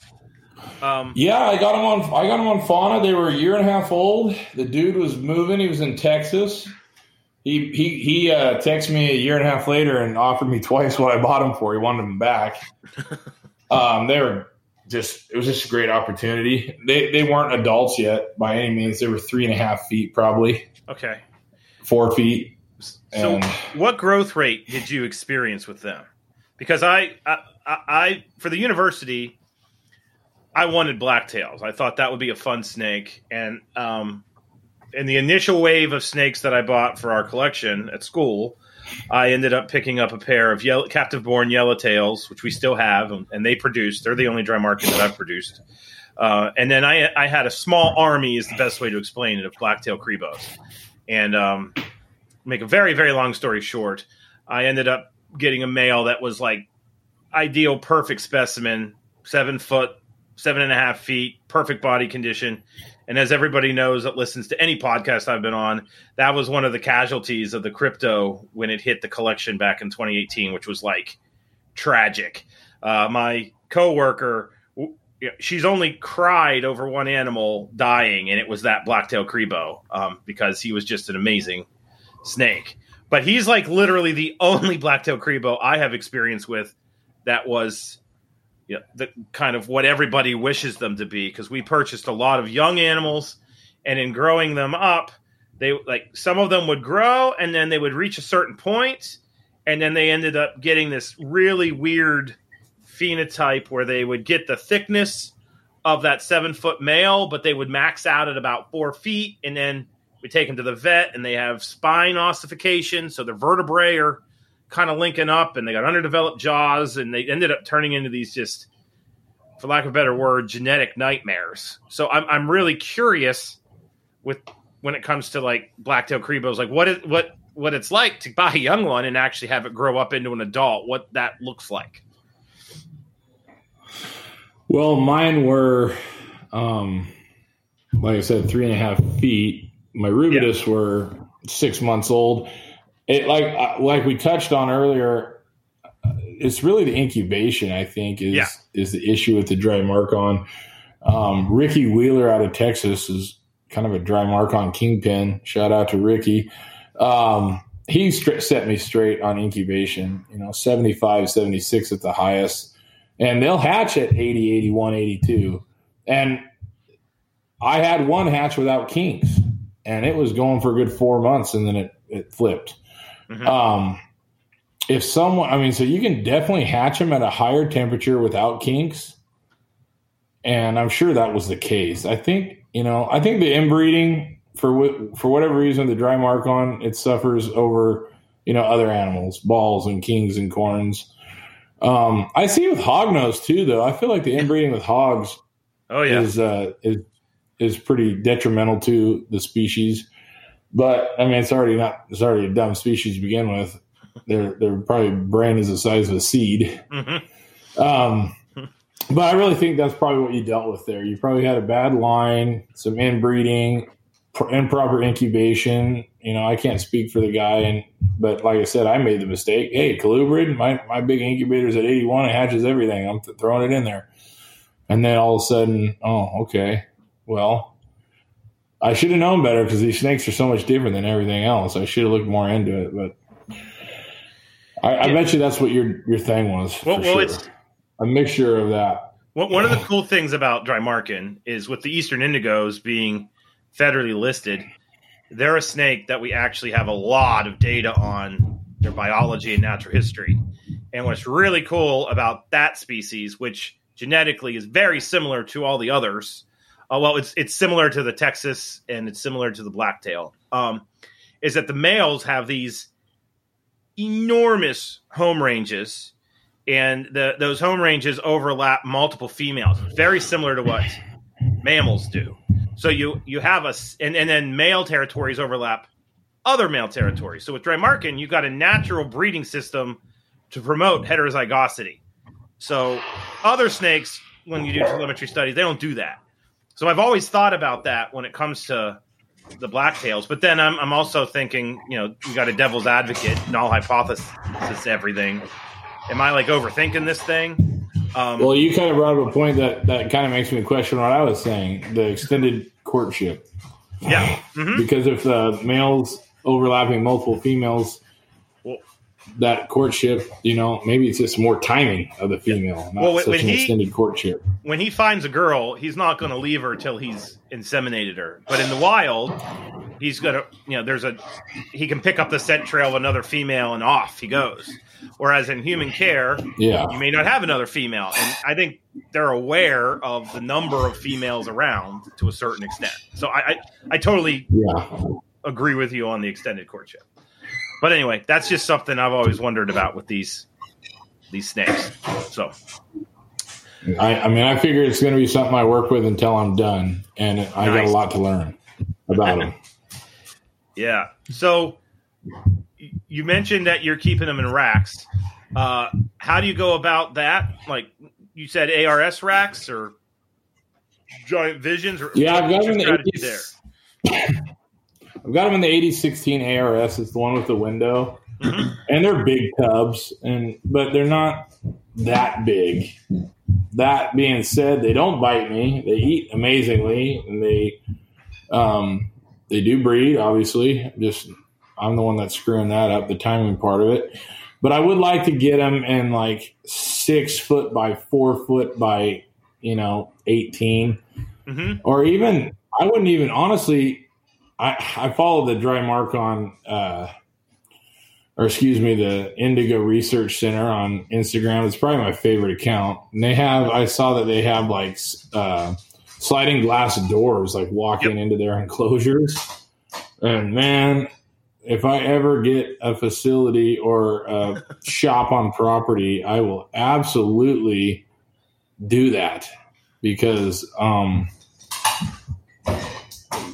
C: Um, yeah, I got them on. I got them on fauna. They were a year and a half old. The dude was moving. He was in Texas. He he he uh, texted me a year and a half later and offered me twice what I bought them for. He wanted them back. um, they were just it was just a great opportunity. They they weren't adults yet by any means. They were three and a half feet probably.
A: Okay.
C: Four feet.
A: So, what growth rate did you experience with them? Because I, I, I, for the university, I wanted blacktails. I thought that would be a fun snake, and um, in the initial wave of snakes that I bought for our collection at school, I ended up picking up a pair of yellow, captive born yellowtails, which we still have, and they produce. They're the only Drymarchon that I've produced. Uh, and then I, I had a small army, is the best way to explain it, of blacktail cribos. And um, make a very, very long story short, I ended up getting a male that was like ideal, perfect specimen, seven foot, seven and a half feet, perfect body condition. And as everybody knows that listens to any podcast I've been on, that was one of the casualties of the crypto when it hit the collection back in 2018, which was like tragic. Uh, my coworker, she's only cried over one animal dying, and it was that blacktail cribo um, because he was just an amazing snake. But he's like literally the only blacktail cribo I have experience with that was yeah, the kind of what everybody wishes them to be because we purchased a lot of young animals and in growing them up they like some of them would grow and then they would reach a certain point and then they ended up getting this really weird phenotype where they would get the thickness of that seven foot male but they would max out at about four feet and then we take them to the vet and they have spine ossification so their vertebrae are kind of linking up and they got underdeveloped jaws and they ended up turning into these just for lack of a better word genetic nightmares. So i'm, I'm really curious with when it comes to like blacktail cribos like what is what what it's like to buy a young one and actually have it grow up into an adult what that looks like.
C: Well mine were um like i said three and a half feet. My rubidus yeah. were six months old it like uh, like we touched on earlier it's really the incubation i think is yeah. is the issue with the Drymarchon um, ricky wheeler out of texas is kind of a Drymarchon kingpin shout out to ricky um, he set me straight on incubation you know 75 76 at the highest and they'll hatch at 80, 81, 82. And I had one hatch without kinks, and it was going for a good four months, and then it, it flipped.
A: Mhm.
C: Um, if someone, I mean, so you can definitely hatch them at a higher temperature without kinks. And I'm sure that was the case. I think, you know, I think the inbreeding for what, for whatever reason, the Drymarchon it suffers over, you know, other animals, balls and kings and corns. Um, I see with hognose too, though. I feel like the inbreeding with hogs
A: Oh yeah.
C: is uh, is is pretty detrimental to the species. But I mean, it's already not it's already a dumb species to begin with. They're they're probably brand is the size of a seed.
A: Mhm.
C: Um, but I really think that's probably what you dealt with there. You probably had a bad line, some inbreeding, pr- improper incubation. You know, I can't speak for the guy, and but like I said, I made the mistake. Hey, colubrid, my my big incubator's at eighty one. It hatches everything. I'm th- throwing it in there, and then all of a sudden, oh, okay, well. I should have known better because these snakes are so much different than everything else. I should have looked more into it, but I, I
A: Yeah.
C: bet you that's what your your thing was.
A: Well, well,
C: sure
A: it's
C: a mixture of that.
A: One one of the cool things about Drymarchon is with the Eastern Indigos being federally listed, they're a snake that we actually have a lot of data on their biology and natural history. And what's really cool about that species, which genetically is very similar to all the others, uh, well, it's it's similar to the Texas and it's similar to the blacktail, um, is that the males have these enormous home ranges and the, those home ranges overlap multiple females, very similar to what mammals do. So you you have a and, and then male territories overlap other male territories. So with Drymarchon, you've got a natural breeding system to promote heterozygosity. So other snakes, when you do telemetry studies, they don't do that. So I've always thought about that when it comes to the blacktails. But then I'm, I'm also thinking, you know, you got a devil's advocate, null hypothesis, everything. Am I like overthinking this thing? Um,
C: Well, you kind of brought up a point that that kind of makes me question what I was saying: the extended courtship.
A: yeah. hmm
C: Because if the males overlapping multiple females, that courtship, you know, maybe it's just more timing of the female, not
A: Well, when-
C: such
A: when
C: an
A: he-
C: extended courtship.
A: when he finds a girl, he's not going to leave her till he's inseminated her. But in the wild, he's going to, you know, there's a, he can pick up the scent trail of another female and off he goes. Whereas in human care,
C: Yeah,
A: you may not have another female. And I think they're aware of the number of females around to a certain extent. So I, I, I totally
C: yeah.
A: agree with you on the extended courtship. But anyway, that's just something I've always wondered about with these these snakes. So
C: I, I mean, I figure it's going to be something I work with until I'm done, and I got a lot to learn about them.
A: Yeah. So you mentioned that you're keeping them in racks. Uh, how do you go about that? Like you said, ARS racks or giant visions? Or
C: Yeah, I've got
A: what's
C: them I've got them in the 8016 ARS. It's the one with the window,
A: Mhm.
C: and they're big tubs, and but they're not that big. That being said, they don't bite me. They eat amazingly, and they um, they do breed. Obviously, just I'm the one that's screwing that up, the timing part of it. But I would like to get them in like six foot by four foot by you know eighteen
A: Mhm.
C: or even I wouldn't even honestly. I I follow the Drymarchon, uh, or excuse me, the Indigo Research Center on Instagram. It's probably my favorite account. And they have I saw that they have like uh, sliding glass doors, like walking into their enclosures. And man, if I ever get a facility or a shop on property, I will absolutely do that because um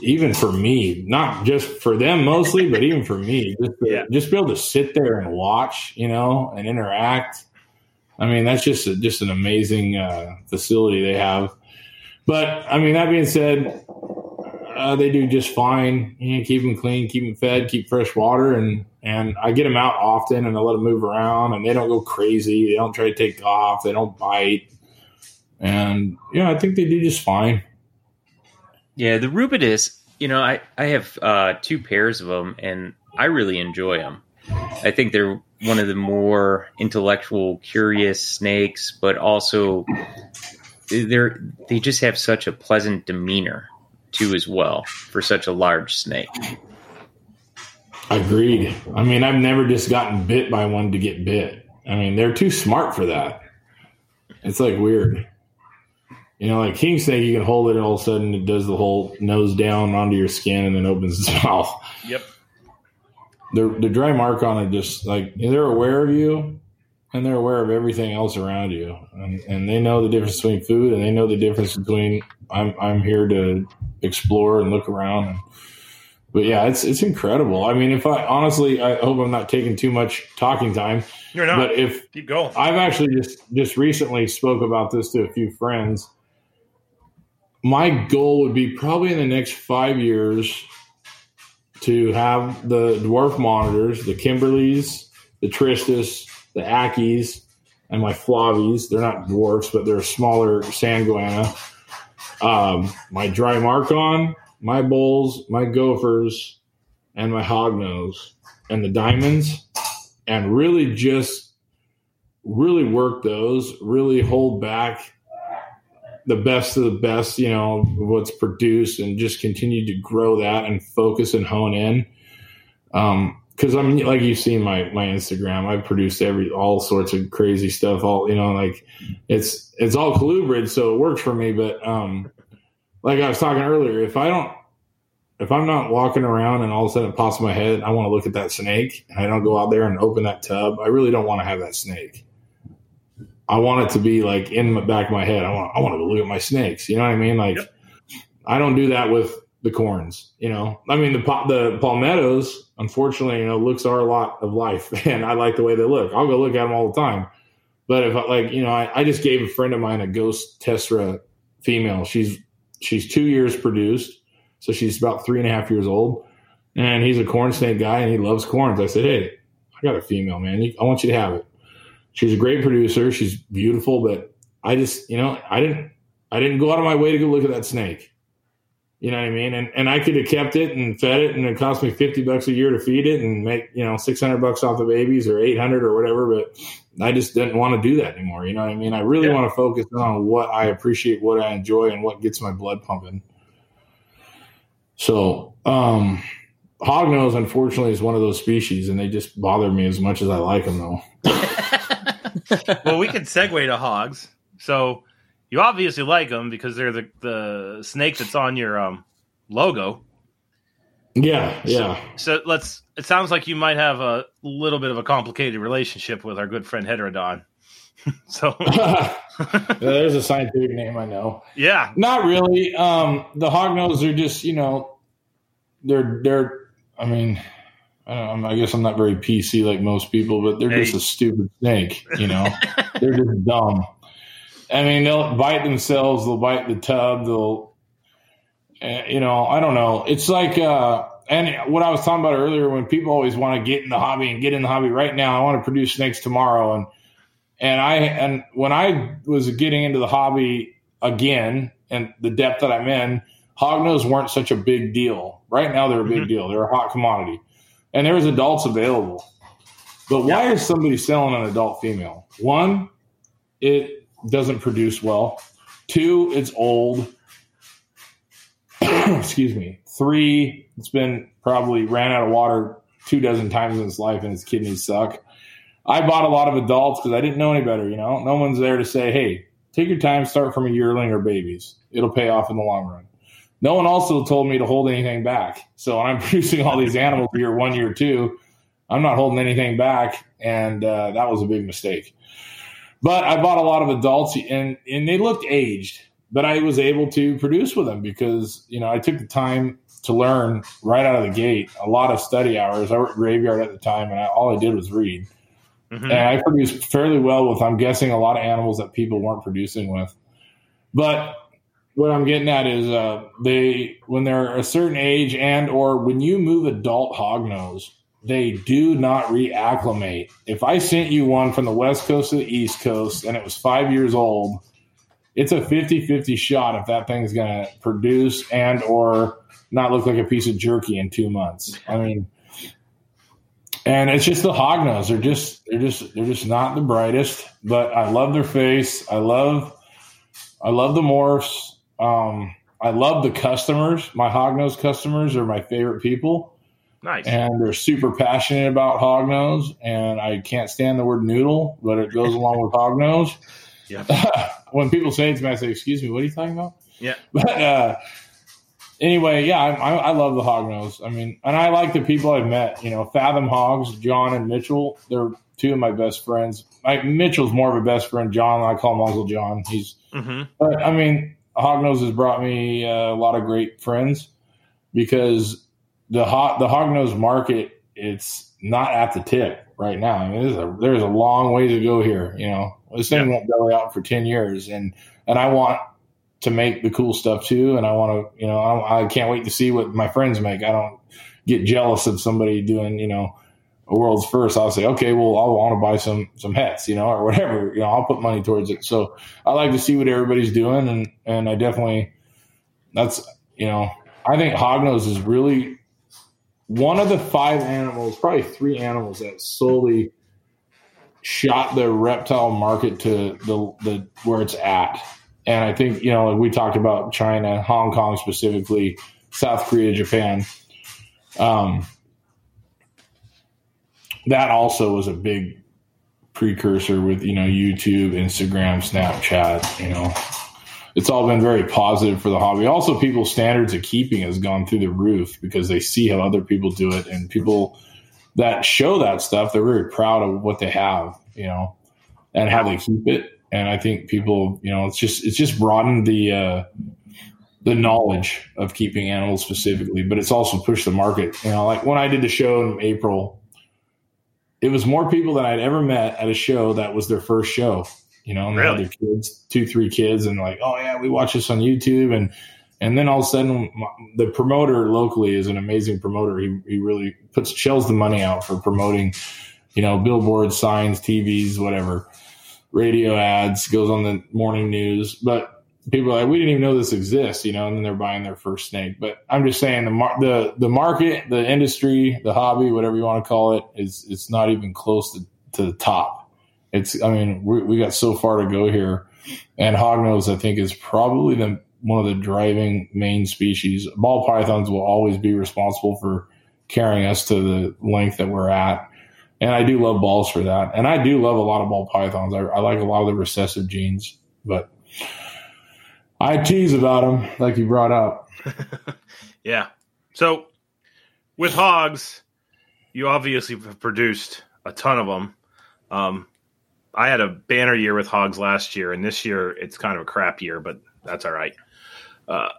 C: even for me, not just for them mostly, but even for me, just to,
A: Yeah.
C: just be able to sit there and watch, you know, and interact. I mean, that's just a, just an amazing uh, facility they have. But I mean, that being said, uh, they do just fine. You know, keep them clean, keep them fed, keep fresh water, and and I get them out often, and I let them move around, and they don't go crazy. They don't try to take off. They don't bite, and yeah, I think they do just fine.
B: Yeah, the Rubidus, you know, I, I have uh, two pairs of them and I really enjoy them. I think they're one of the more intellectual, curious snakes, but also they're they just have such a pleasant demeanor too, as well, for such a large snake.
C: Agreed. I mean, I've never just gotten bit by one to get bit. I mean, they're too smart for that. It's like weird. You know, like king snake, you can hold it, and all of a sudden it does the whole nose down onto your skin and then opens its mouth.
A: Yep.
C: The the Drymarchon it just like they're aware of you, and they're aware of everything else around you, and, and they know the difference between food, and they know the difference between I'm I'm here to explore and look around. And, but yeah, it's it's incredible. I mean, if I honestly, I hope I'm not taking too much talking time.
A: You're not.
C: But if
A: Keep going.
C: I've actually just just recently spoke about this to a few friends. My goal would be probably in the next five years to have the dwarf monitors, the Kimberleys, the Tristis, the Ackies, and my Flavies. They're not dwarfs, but they're smaller Sanguana. Um, my Drymarchon, my bulls, my gophers, and my hognose, and the diamonds, and really just really work those, really hold back the best of the best, you know, what's produced and just continue to grow that and focus and hone in. Um, cause I mean, like you've seen my, my Instagram, I've produced every, all sorts of crazy stuff, all, you know, like it's, it's all colubrid. So it works for me. But, um, like I was talking earlier, if I don't, if I'm not walking around and all of a sudden it pops in my head, I want to look at that snake and I don't go out there and open that tub. I really don't want to have that snake. I want it to be like in the back of my head. I want I want to look at my snakes. You know what I mean? Like
A: Yep.
C: I don't do that with the corns. You know, I mean the the palmettos. Unfortunately, you know, looks are a lot of life, and I like the way they look. I'll go look at them all the time. But if I, like you know, I, I just gave a friend of mine a ghost tessera female. She's she's two years produced, so she's about three and a half years old. And he's a corn snake guy, and he loves corns. I said, hey, I got a female man. I want you to have it she's a great producer. She's beautiful, but I just, you know, I didn't, I didn't go out of my way to go look at that snake. You know what I mean? And and I could have kept it and fed it, and it cost me fifty bucks a year to feed it and make you know six hundred bucks off the babies or eight hundred or whatever. But I just didn't want to do that anymore. You know what I mean? I really
A: Yeah.
C: want to focus on what I appreciate, what I enjoy, and what gets my blood pumping. So, um, hognose, unfortunately, is one of those species, and they just bother me as much as I like them, though.
A: well, we can segue to hogs. So you obviously like them because they're the the snake that's on your um, logo.
C: Yeah, yeah.
A: So let's. It sounds like you might have a little bit of a complicated relationship with our good friend Heterodon. so
C: There's a scientific name I know.
A: yeah,
C: Not really. Um, the hognose are just, you know, they're they're. I mean, I, don't know, I guess I'm not very PC like most people, but they're just a stupid snake. You know, they're just dumb. I mean, they'll bite themselves. They'll bite the tub. They'll, uh, you know, I don't know. It's like, uh, and what I was talking about earlier, when people always want to get in the hobby and get in the hobby right now, I want to produce snakes tomorrow, and and I and when I was getting into the hobby again and the depth that I'm in, hognose weren't such a big deal. Right now, they're a big
A: Mhm.
C: deal. They're a hot commodity, and there's adults available. But why is somebody selling an adult female? One, it doesn't produce well. Two, it's old. Excuse me. Three, it's been probably ran out of water two dozen times in its life and its kidneys suck. I bought a lot of adults because I didn't know any better. You know, no one's there to say, "Hey, take your time, start from a yearling or babies. It'll pay off in the long run." No one also told me to hold anything back. So when I'm producing all these animals year one, year two, I'm not holding anything back, and uh, that was a big mistake. But I bought a lot of adults, and and they looked aged, but I was able to produce with them because you know I took the time to learn right out of the gate. A lot of study hours. I worked at graveyard at the time, and I, all I did was read.
A: Mhm.
C: And I produced fairly well with, I'm guessing, a lot of animals that people weren't producing with. But what I'm getting at is uh, they, when they're a certain age and or when you move adult hognose, they do not reacclimate. If I sent you one from the west coast to the east coast and it was five years old, it's a 50-50 shot if that thing's going to produce and or not look like a piece of jerky in two months. I mean, and it's just the hognose. They're just they're just they're just not the brightest, but I love their face. I love I love the morphs. Um, I love the customers. My hognose customers are my favorite people.
A: Nice.
C: And they're super passionate about hognose. And I can't stand the word noodle, but it goes along with hognose.
A: Yeah.
C: when people say it to me, I say, "Excuse me, what are you talking about?"
A: Yeah.
C: But uh, anyway, yeah, I, I, I love the hognose. I mean, and I like the people I've met. You know, Fathom Hogs, John and Mitchell. They're two of my best friends. Like Mitchell's more of a best friend. John, I call him Uncle John. He's.
A: hmm
C: But I mean, Hognose has brought me uh, a lot of great friends because the hot the Hognose market it's not at the tip right now. I mean, there's a there's a long way to go here. You know, this thing won't belly out for ten years, and and I want to make the cool stuff too, and I want to you know I, I can't wait to see what my friends make. I don't get jealous of somebody doing you know a world's first. I'll say okay, well I want to buy some some hats, you know, or whatever. You know, I'll put money towards it. So I like to see what everybody's doing, and and I definitely that's you know I think hognose is really one of the five animals, probably three animals that solely shot the reptile market to the the where it's at. And I think you know like we talked about China, Hong Kong specifically, South Korea, Japan. Um, that also was a big precursor with you know YouTube, Instagram, Snapchat. You know, it's all been very positive for the hobby. Also, people's standards of keeping has gone through the roof because they see how other people do it, and people that show that stuff, they're very proud of what they have, you know, and how they keep it. And I think people, you know, it's just it's just broadened the uh, the knowledge of keeping animals specifically, but it's also pushed the market. You know, like when I did the show in April, it was more people than I'd ever met at a show that was their first show. You know, and they had their kids, two, three kids, and like, oh yeah, we watch this on YouTube, and and then all of a sudden, my, the promoter locally is an amazing promoter. He he really puts shells the money out for promoting, you know, billboards, signs, TVs, whatever, radio ads, goes on the morning news. But people are like, we didn't even know this exists, you know, and then they're buying their first snake. But I'm just saying the mar- the the market, the industry, the hobby, whatever you want to call it, is it's not even close to, to the top. It's I mean we we got so far to go here, and hognose I think is probably the one of the driving main species. Ball pythons will always be responsible for carrying us to the length that we're at. And I do love balls for that. And I do love a lot of ball pythons. I, I like a lot of the recessive genes, but I tease about them, like you brought up.
A: Yeah. So with hogs, you obviously have produced a ton of them. Um, I had a banner year with hogs last year, and this year it's kind of a crap year, but that's all right. Uh,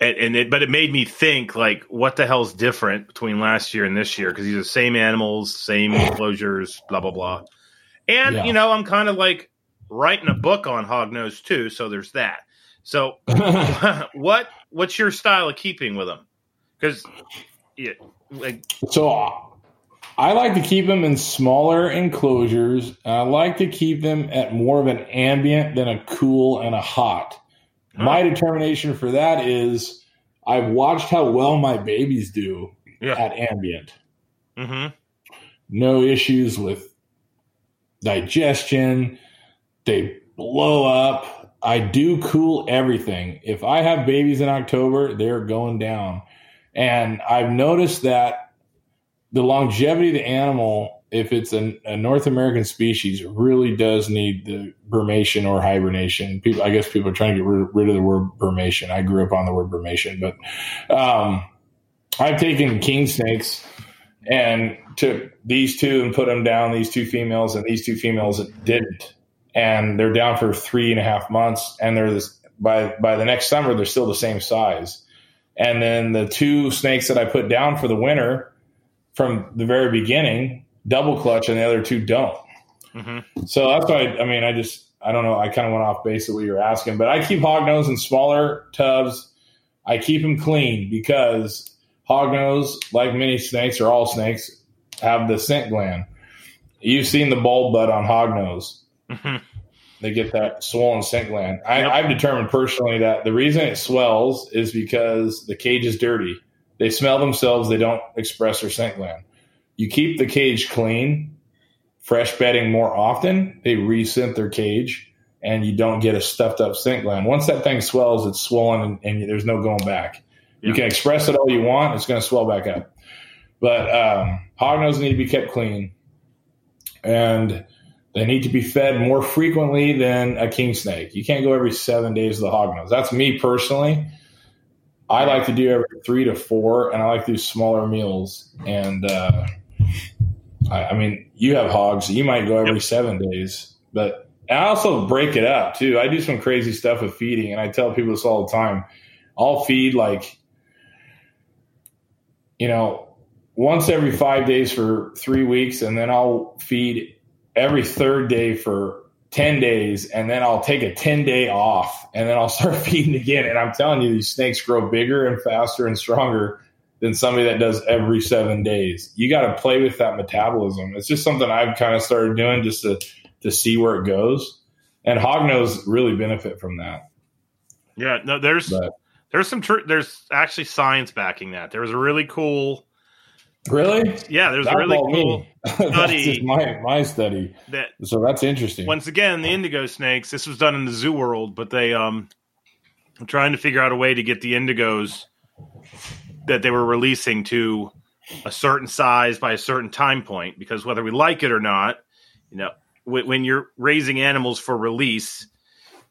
A: and, and it, but it made me think like, what the hell's different between last year and this year? Because these are the same animals, same enclosures, blah blah blah. And
C: Yeah.
A: you know, I'm kind of like writing a book on hognose too, so there's that. So what what's your style of keeping with them? Because yeah, like
C: So I like to keep them in smaller enclosures. I like to keep them at more of an ambient than a cool and a hot. My determination for that is I've watched how well my babies do
A: yeah,
C: at ambient.
A: Mm-hmm.
C: No issues with digestion. They blow up. I do cool everything. If I have babies in October, they're going down. And I've noticed that the longevity of the animal, if it's a, a North American species, really does need the brumation or hibernation. People, I guess people are trying to get rid, rid of the word brumation. I grew up on the word brumation, but um, I've taken king snakes and took these two and put them down, these two females, and these two females didn't. And they're down for three and a half months, and they're this by by the next summer they're still the same size. And then the two snakes that I put down for the winter from the very beginning double clutch, and the other two don't.
A: hmm
C: So that's why I mean I just I don't know I kind of went off base of what you were asking, but I keep hognose in smaller tubs. I keep them clean because hognose, like many snakes or all snakes, have the scent gland. You've seen the bulb bud on hognose.
A: Hmm
C: They get that swollen scent gland. I,
A: Yep.
C: I've determined personally that the reason it swells is because the cage is dirty. They smell themselves. They don't express their scent gland. you keep the cage clean, fresh bedding more often, they resint their cage and you don't get a stuffed up scent gland. Once that thing swells, it's swollen and, and there's no going back. Yeah. You can express it all you want, it's going to swell back up. But um, hognose need to be kept clean. And they need to be fed more frequently than a king snake. You can't go every seven days with the hognose. That's me personally. I like to do every three to four, and I like to do smaller meals. And uh, I, I, mean, you have hogs, you might go every yep. seven days, but I also break it up too. I do some crazy stuff with feeding, and I tell people this all the time. I'll feed like, you know, once every five days for three weeks, and then I'll feed every third day for 10 days and then I'll take a 10 day off and then I'll start feeding again. And I'm telling you, these snakes grow bigger and faster and stronger than somebody that does every seven days. You got to play with that metabolism. It's just something I've kind of started doing just to, to see where it goes. And hognose really benefit from that.
A: Yeah, no, there's, but, there's some, tr- there's actually science backing that. There was a really cool,
C: Really?
A: Yeah, there's a really cool study.
C: my my study. That so that's interesting.
A: Once again, the indigo snakes. This was done in the zoo world, but they um I'm trying to figure out a way to get the indigos that they were releasing to a certain size by a certain time point. Because whether we like it or not, you know, when you're raising animals for release,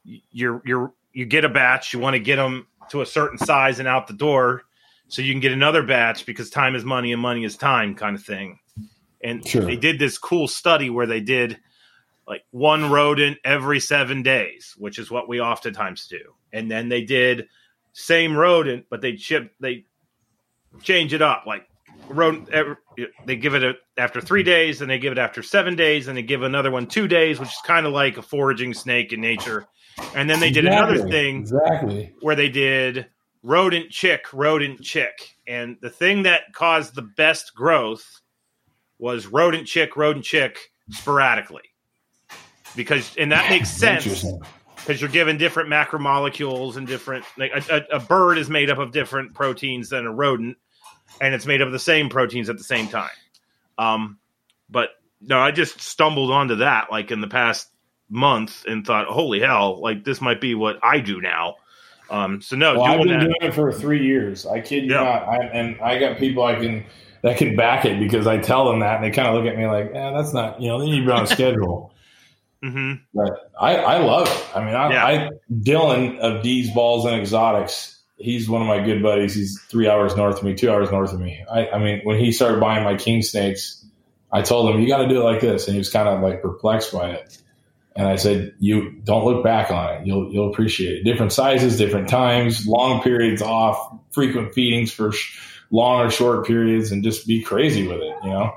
A: you're you're you get a batch. You want to get them to a certain size and out the door so you can get another batch because time is money and money is time kind of thing. And sure. they did this cool study where they did like one rodent every seven days, which is what we oftentimes do. And then they did same rodent, but they chip they change it up like rodent. Every, they give it a, after three days, and they give it after seven days, and they give another one two days, which is kind of like a foraging snake in nature. And then they did exactly. another thing
C: exactly
A: where they did rodent chick, rodent chick. And the thing that caused the best growth was rodent chick, rodent chick sporadically. Because, and that makes sense because you're given different macromolecules and different, like a, a, a, bird is made up of different proteins than a rodent, and it's made up of the same proteins at the same time. Um, but no, I just stumbled onto that like in the past month and thought, holy hell, like this might be what I do now. Um, so no,
C: well, I've been that, doing it for three years. I kid you yeah. not. I, and I got people I can that can back it because I tell them that, and they kind of look at me like, "Yeah, that's not you know." They need to be on a schedule. Mm-hmm. But I, I love it. I mean, I, yeah. I Dylan of D's Balls and Exotics. He's one of my good buddies. He's three hours north of me, two hours north of me. I, I mean, when he started buying my king snakes, I told him you got to do it like this, and he was kind of like perplexed by it. And I said, you don't look back on it. You'll, you'll appreciate it. Different sizes, different times, long periods off, frequent feedings for sh- long or short periods and just be crazy with it, you know?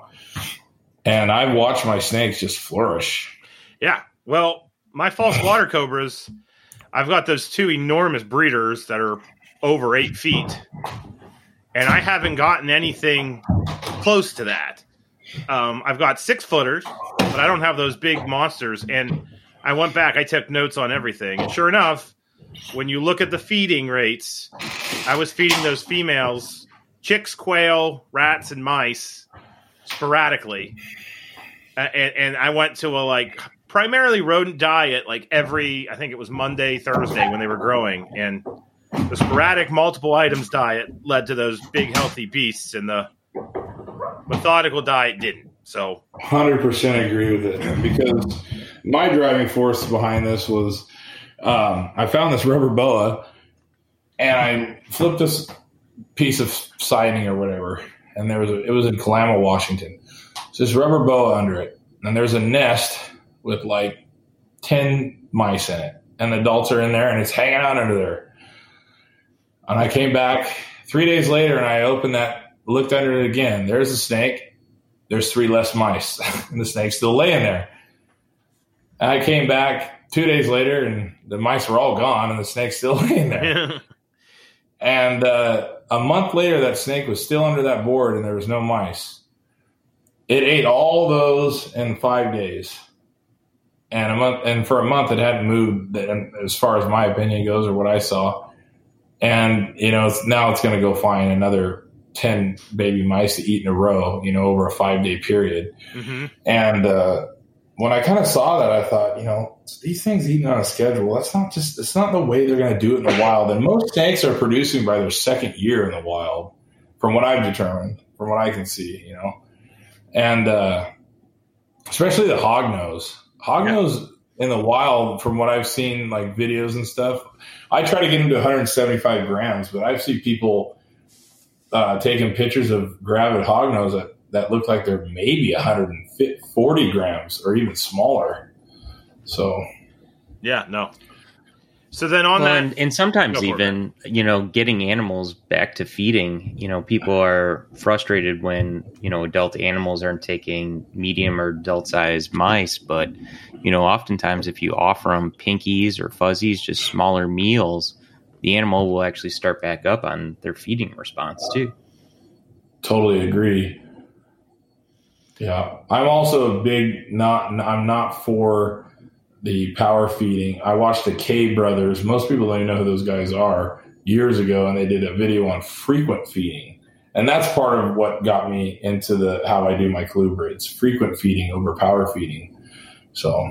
C: And I watched my snakes just flourish.
A: Yeah. Well, my false water cobras, I've got those two enormous breeders that are over eight feet. And I haven't gotten anything close to that. Um, I've got six footers, but I don't have those big monsters. And I went back, I took notes on everything. And sure enough, when you look at the feeding rates, I was feeding those females chicks, quail, rats, and mice sporadically. Uh, and, and I went to a like primarily rodent diet like every I think it was Monday, Thursday when they were growing. And the sporadic multiple items diet led to those big healthy beasts and the methodical diet didn't. So,
C: hundred percent agree with it because my driving force behind this was um, I found this rubber boa and I flipped this piece of siding or whatever, and there was a, it was in Kalama, Washington. So this rubber boa under it, and there's a nest with like ten mice in it, and adults are in there, and it's hanging out under there. And I came back three days later, and I opened that, looked under it again. There's a snake there's three less mice, and the snake's still laying there. And I came back two days later, and the mice were all gone, and the snake's still laying there. and uh, a month later, that snake was still under that board, and there was no mice. It ate all those in five days, and a month, and for a month, it hadn't moved. As far as my opinion goes, or what I saw, and you know, now it's going to go find another 10 baby mice to eat in a row, you know, over a five day period.
A: Mm-hmm.
C: And uh, when I kind of saw that, I thought, you know, these things eating on a schedule, that's not just, it's not the way they're going to do it in the wild. And most snakes are producing by their second year in the wild, from what I've determined, from what I can see, you know. And uh, especially the hognose. Hognose in the wild, from what I've seen, like videos and stuff, I try to get them to 175 grams, but I've seen people uh, taking pictures of gravid hognose that, that look like they're maybe 140 grams or even smaller. So,
A: Yeah, no. So then on
B: Well,
A: that,
B: and, and sometimes
A: Go for it,
B: even you know getting animals back to feeding you know people are frustrated when you know adult animals aren't taking medium or adult sized mice but you know oftentimes if you offer them pinkies or fuzzies just smaller meals the animal will actually start back up on their feeding response too
C: totally agree. Yeah, I'm also a big not. I'm not for the power feeding. I watched the K brothers. Most people don't even know who those guys are. Years ago, and they did a video on frequent feeding, and that's part of what got me into the how I do my colubrids: frequent feeding over power feeding. So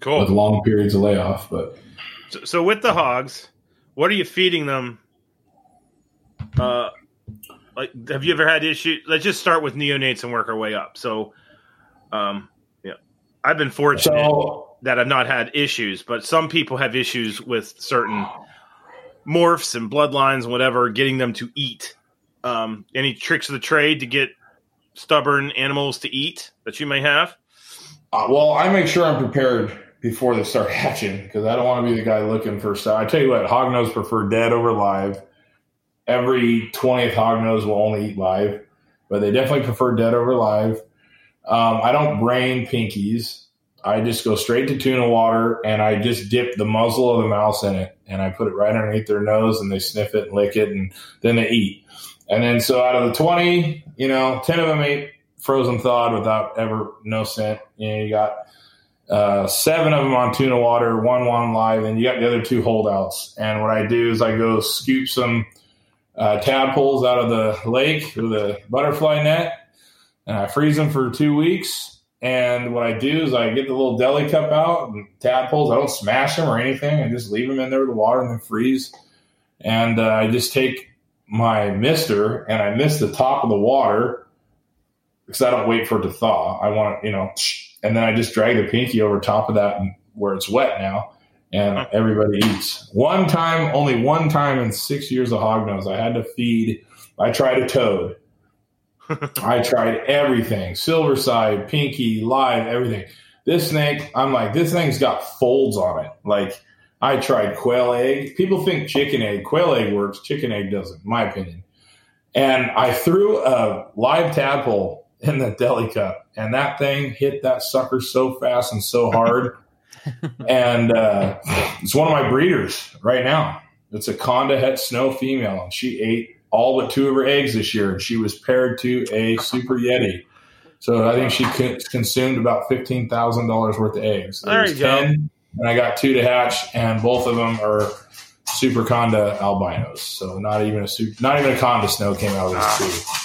A: cool.
C: with long periods of layoff, but
A: So, so with the hogs, what are you feeding them? Uh, like, have you ever had issues? Let's just start with neonates and work our way up. So, um, yeah, I've been fortunate
C: so
A: that I've not had issues, but some people have issues with certain morphs and bloodlines and whatever, getting them to eat. Um, any tricks of the trade to get stubborn animals to eat that you may have?
C: Uh, well, I make sure I'm prepared before they start hatching because I don't want to be the guy looking for stuff. I tell you what, hognose prefer dead over live. Every 20th hognose will only eat live, but they definitely prefer dead over live. Um, I don't brain pinkies. I just go straight to tuna water and I just dip the muzzle of the mouse in it and I put it right underneath their nose and they sniff it and lick it and then they eat. And then so out of the 20, you know, 10 of them ate frozen thawed without ever no scent. You know, you got uh, seven of them on tuna water, one one live, and you got the other two holdouts. And what I do is I go scoop some uh, tadpoles out of the lake with a butterfly net, and I freeze them for two weeks. And what I do is I get the little deli cup out and tadpoles. I don't smash them or anything. I just leave them in there with the water and then freeze. And uh, I just take my mister and I mist the top of the water because I don't wait for it to thaw. I want you know, and then I just drag the pinky over top of that where it's wet now, and everybody eats. One time, only one time in six years of hognose, I had to feed. I tried a toad. I tried everything: silver side, pinky, live, everything. This snake, I'm like, this thing's got folds on it. Like I tried quail egg. People think chicken egg, quail egg works. Chicken egg doesn't, in my opinion. And I threw a live tadpole in the deli cup, and that thing hit that sucker so fast and so hard. and uh, it's one of my breeders right now. It's a Conda Het Snow female, and she ate all but two of her eggs this year, and she was paired to a Super Yeti. So I think she consumed about fifteen thousand dollars worth of eggs.
A: There you go.
C: and I got two to hatch, and both of them are Super Conda albinos. So not even a not even a Conda snow came out of this too.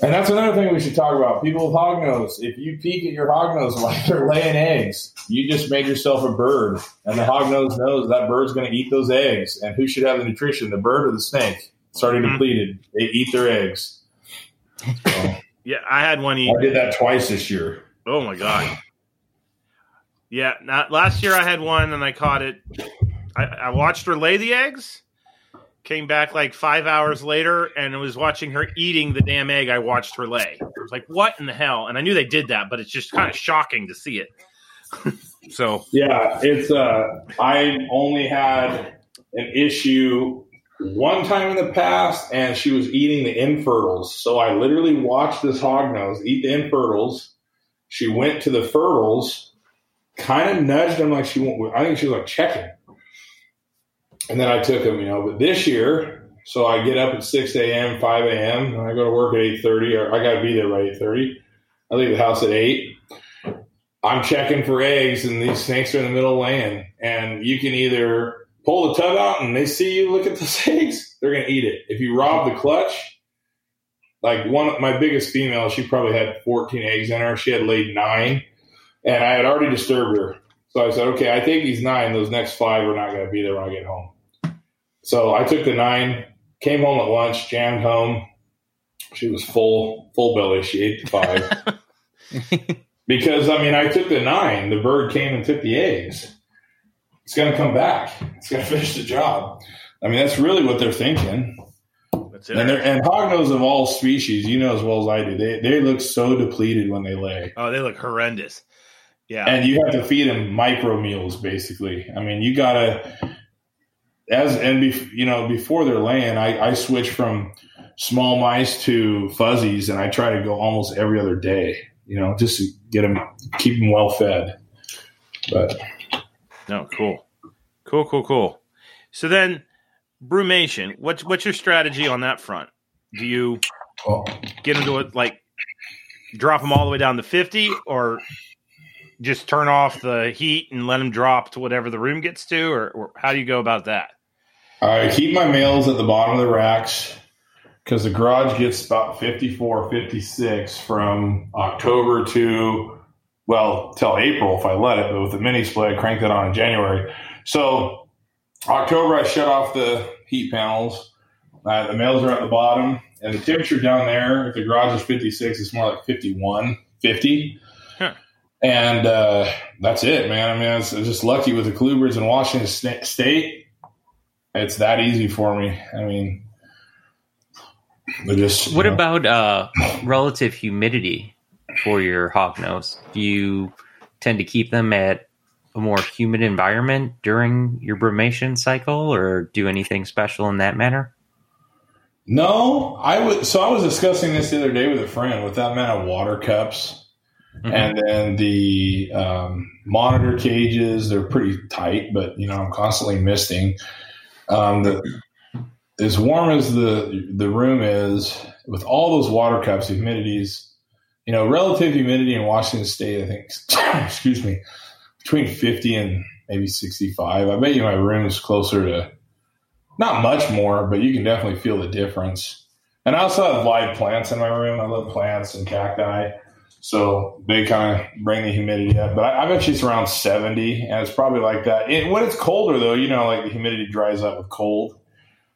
C: And that's another thing we should talk about. People with hog hognose. If you peek at your hognose while they're laying eggs, you just made yourself a bird. And the hognose knows that bird's going to eat those eggs. And who should have the nutrition, the bird or the snake? It's already
A: Mhm.
C: depleted. They eat their eggs. So,
A: Yeah, I had one eat.
C: I did that twice this year.
A: Oh my god. Yeah, not last year I had one and I caught it. I, I watched her lay the eggs. Came back like five hours later and was watching her eating the damn egg I watched her lay. I was like, "What in the hell?" And I knew they did that, but it's just kind of shocking to see it. so
C: Yeah, it's uh I only had an issue one time in the past and she was eating the infertils. So I literally watched this hognose eat the infertils. She went to the fertiles, kind of nudged them like she went I think she was like checking. And then I took them, you know, but this year, so I get up at six AM, five AM, and I go to work at eight thirty, or I gotta be there by eight thirty. I leave the house at eight. I'm checking for eggs, and these snakes are in the middle laying. And you can either pull the tub out and they see you look at the eggs, they're gonna eat it. If you rob the clutch, like one my biggest female, she probably had 14 eggs in her. She had laid nine, and I had already disturbed her. So I said, okay, I take these nine. Those next five are not going to be there when I get home. So I took the nine, came home at lunch, jammed home. She was full, full belly. She ate the five. because, I mean, I took the nine. The bird came and took the eggs. It's going to come back. It's going to finish the job. I mean, that's really what they're thinking. That's it. And, and hognose of all species, you know as well as I do, they, they look so depleted when they lay.
A: Oh, they look horrendous.
C: Yeah. And you have to feed them micro meals, basically. I mean, you got to, as, and, be, you know, before they're laying, I, I switch from small mice to fuzzies and I try to go almost every other day, you know, just to get them, keep them well fed. But,
A: no, cool. Cool, cool, cool. So then, brumation, what's what's your strategy on that front? Do you oh. get into it like drop them all the way down to fifty, or just turn off the heat and let them drop to whatever the room gets to, or, or how do you go about that?
C: I keep my males at the bottom of the racks because the garage gets about 54, 56 from October to, well, till April if I let it. But with the mini split, I cranked it on in January. So October, I shut off the heat panels. Uh, the males are at the bottom, and the temperature down there, if the garage is 56, it's more like 51, 50. And uh, that's it, man. I mean, I was, I was just lucky with the Colubrids in Washington State. It's that easy for me. I mean, just.
B: What know. about uh, relative humidity for your hognose? Do you tend to keep them at a more humid environment during your brumation cycle, or do anything special in that manner?
C: No, I would. So I was discussing this the other day with a friend. With that amount of water cups Mm-hmm. And then the um, monitor cages, they're pretty tight, but you know, I'm constantly misting. Um, the, as warm as the the room is, with all those water cups, humidities, you know, relative humidity in Washington State, I think, excuse me, between 50 and maybe 65. I bet you my room is closer to not much more, but you can definitely feel the difference. And I also have live plants in my room. I love plants and cacti. So they kind of bring the humidity up. But I, I, bet you it's around 70, and it's probably like that. It, when it's colder, though, you know, like the humidity dries up with cold.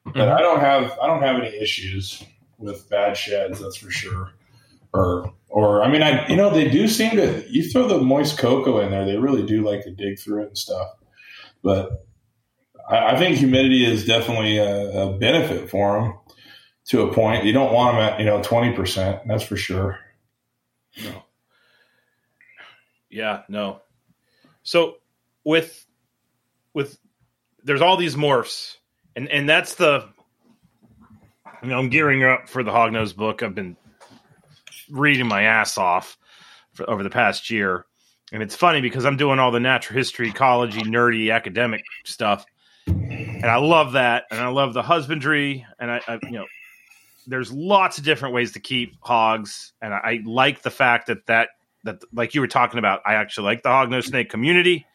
C: But mm-hmm. I don't have I don't have any issues with bad sheds, that's for sure. Or or I mean, I you know they do seem to you throw the moist cocoa in there, they really do like to dig through it and stuff. But I, I think humidity is definitely a, a benefit for them to a point. You don't want them at you know twenty percent, that's for sure.
A: No. Yeah, no. So with with there's all these morphs, and and that's the you know I'm gearing up for the Hognose book. I've been reading my ass off for, over the past year, and it's funny because I'm doing all the natural history, ecology, nerdy academic stuff, and I love that, and I love the husbandry, and I, I you know there's lots of different ways to keep hogs, and I, I like the fact that that that like you were talking about. I actually like the hog no snake community.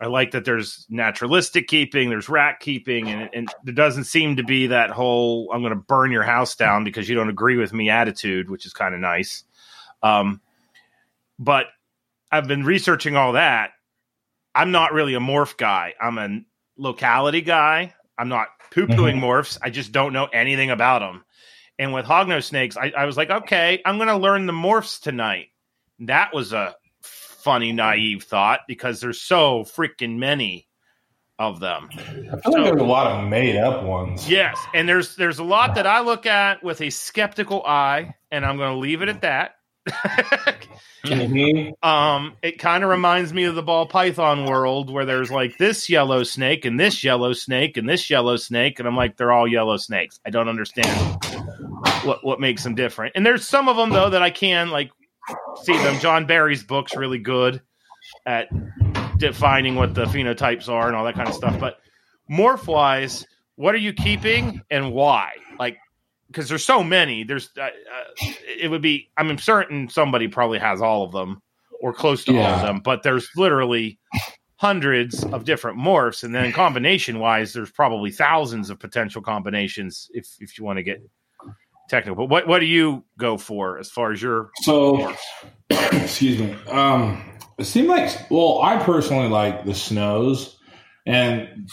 A: I like that there's naturalistic keeping, there's rat keeping, and, and there doesn't seem to be that whole "I'm going to burn your house down because you don't agree with me" attitude, which is kind of nice. Um, but I've been researching all that. I'm not really a morph guy. I'm a locality guy. I'm not poo pooing mm-hmm. morphs. I just don't know anything about them. And with hognose snakes, I, I was like, okay, I'm going to learn the morphs tonight. That was a funny, naive thought because there's so freaking many of them.
C: I feel so, like there's a lot of made up ones.
A: Yes, and there's there's a lot that I look at with a skeptical eye, and I'm going to leave it at that. mm-hmm. Um, it kind of reminds me of the ball python world where there's like this yellow snake and this yellow snake and this yellow snake, and I'm like, they're all yellow snakes. I don't understand what what makes them different. And there's some of them though that I can like see them. John Barry's book's really good at defining what the phenotypes are and all that kind of stuff. But morph wise, what are you keeping and why? Because there's so many. There's uh, uh, it would be. I'm certain somebody probably has all of them or close to yeah. all of them, but there's literally hundreds of different morphs, and then combination wise, there's probably thousands of potential combinations if if you want to get technical. But what what do you go for as far as your
C: So, excuse me. Um, it seemed like, well, I personally like the snows, and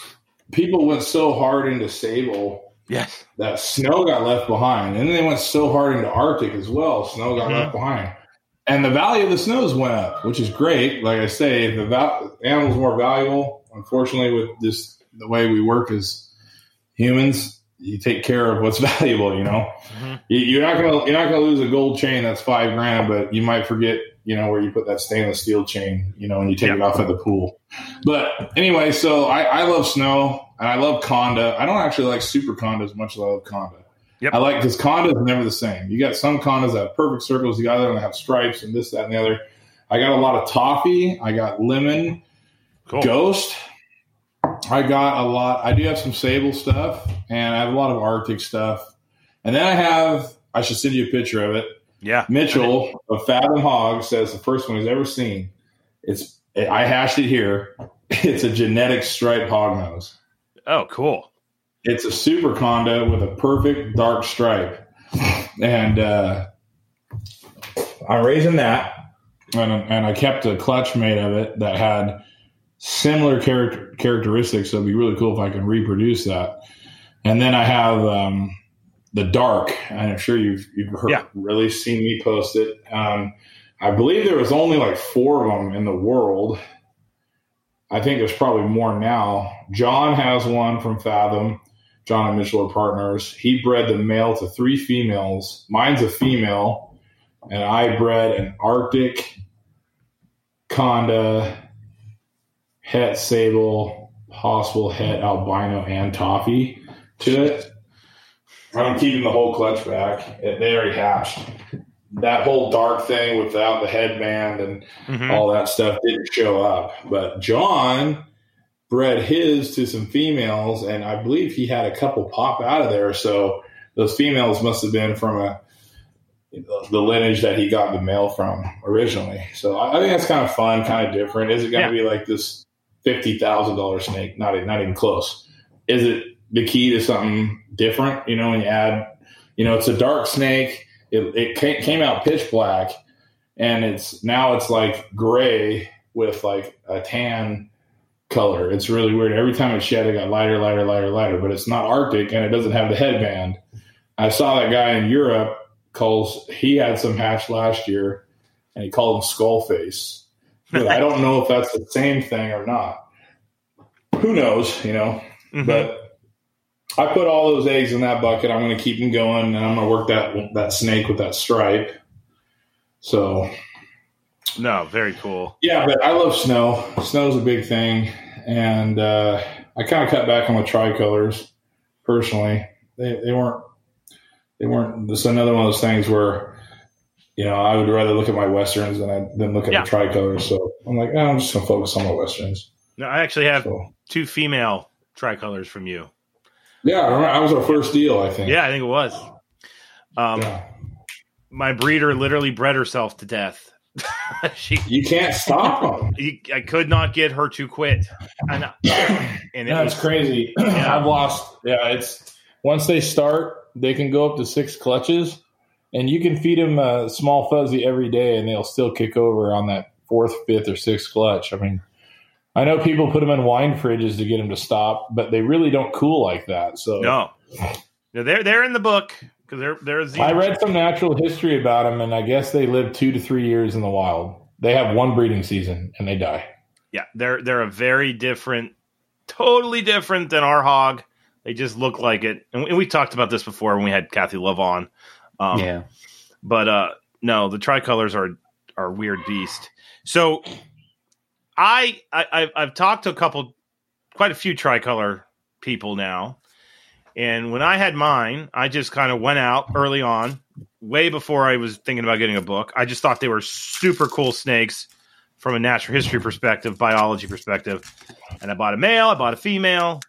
C: people went so hard into sable
A: yes
C: that snow got left behind, and then they went so hard into Arctic as well. Snow got
A: Mhm.
C: left behind, and the value of the snows went up, which is great. Like I say, the val- animals more valuable. Unfortunately, with this the way we work as humans, you take care of what's valuable. You know,
A: Mhm.
C: you, you're not gonna you're not gonna lose a gold chain that's five grand, but you might forget. You know where you put that stainless steel chain, you know, and you take it off at the pool. But anyway, so I, I love snow and I love Conda. I don't actually like Super Conda as much as I love Conda.
A: Yep.
C: I like because Conda is never the same. You got some Condas that have perfect circles, you got other that have stripes and this, that, and the other. I got a lot of toffee. I got lemon,
A: cool
C: ghost. I got a lot. I do have some sable stuff, and I have a lot of Arctic stuff. And then I have. I should send you a picture of it.
A: yeah
C: Mitchell of Fathom Hog says the first one he's ever seen. It's I hashed it here. It's a genetic stripe hognose.
A: Oh cool
C: It's a super Conda with a perfect dark stripe, and uh, I'm raising that, and and I kept a clutch made of it that had similar character characteristics. So it'd be really cool if I can reproduce that. And then I have um, the dark, and I'm sure you've you've heard,
A: Yeah.
C: really seen me post it. Um, I believe there was only like four of them in the world. I think there's probably more now. John has one from Fathom. John and Mitchell are partners. He bred the male to three females. Mine's a female, and I bred an Arctic Conda, Het Sable, possible Het Albino, and Toffee to it. I'm keeping the whole clutch back. They already hatched. That whole dark thing without the headband and
A: Mhm.
C: all that stuff didn't show up. But John bred his to some females, and I believe he had a couple pop out of there. So those females must have been from a the lineage that he got the male from originally. So I, think that's kind of fun, kind of different. Is it going to be like this fifty thousand dollar snake? Not not even close. Is it the key to something different? You know, when you add, you know, it's a dark snake. It, it came, out pitch black, and it's now it's like gray with like a tan color. It's really weird. Every time it shed, it got lighter, lighter, lighter, lighter. But it's not Arctic, and it doesn't have the headband. I saw that guy in Europe calls. He had some hatch last year, and he called him skull face. But I don't know if that's the same thing or not. Who knows? You know.
A: Mhm.
C: But I put all those eggs in that bucket. I'm going to keep them going, and I'm going to work that that snake with that stripe. So
A: no very cool
C: yeah, but I love snow. Snow's a big thing, and uh, I kind of cut back on the tricolors personally. They they weren't they weren't. This another one of those things where you know I would rather look at my westerns than I than look at
A: Yeah.
C: the tricolors. So I'm like, oh, I'm just going to focus on my westerns.
A: no i actually have
C: So
A: two female tricolors from you
C: yeah, I remember- that was our first deal. I think.
A: yeah i think it was um
C: Yeah.
A: my breeder literally bred herself to death she
C: You can't stop them.
A: you, I could not get her to quit. And, and it
C: That's
A: was
C: crazy.
A: Yeah.
C: I've lost. Yeah, it's once they start, they can go up to six clutches, and you can feed them a small fuzzy every day, and they'll still kick over on that fourth, fifth, or sixth clutch. I mean, I know people put them in wine fridges to get them to stop, but they really don't cool like that. So
A: no, no, they're they're in the book because they're there's the
C: I read some natural history about them, and I guess they live two to three years in the wild. They have one breeding season and they die.
A: yeah they're they're a very different, totally different than our hog. They just look like it, and we, and we talked about this before when we had Kathy Love on. Um,
B: yeah.
A: but uh no the tricolors are are weird beast so I, I I've, talked to a couple quite a few tricolor people now and when i had mine i just kind of went out early on way before i was thinking about getting a book i just thought they were super cool snakes from a natural history perspective biology perspective and i bought a male i bought a female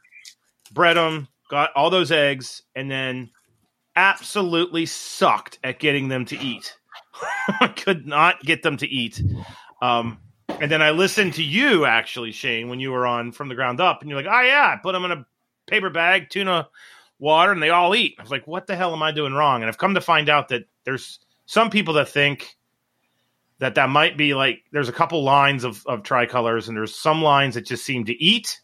A: bred them got all those eggs and then absolutely sucked at getting them to eat. I could not get them to eat. Um, And then I listened to you actually, Shane, when you were on from the ground up, and you're like, "Oh yeah, I put them in a paper bag, tuna water, and they all eat." I was like, "What the hell am I doing wrong?" And I've come to find out that there's some people that think that that might be like there's a couple lines of of tricolors, and there's some lines that just seem to eat,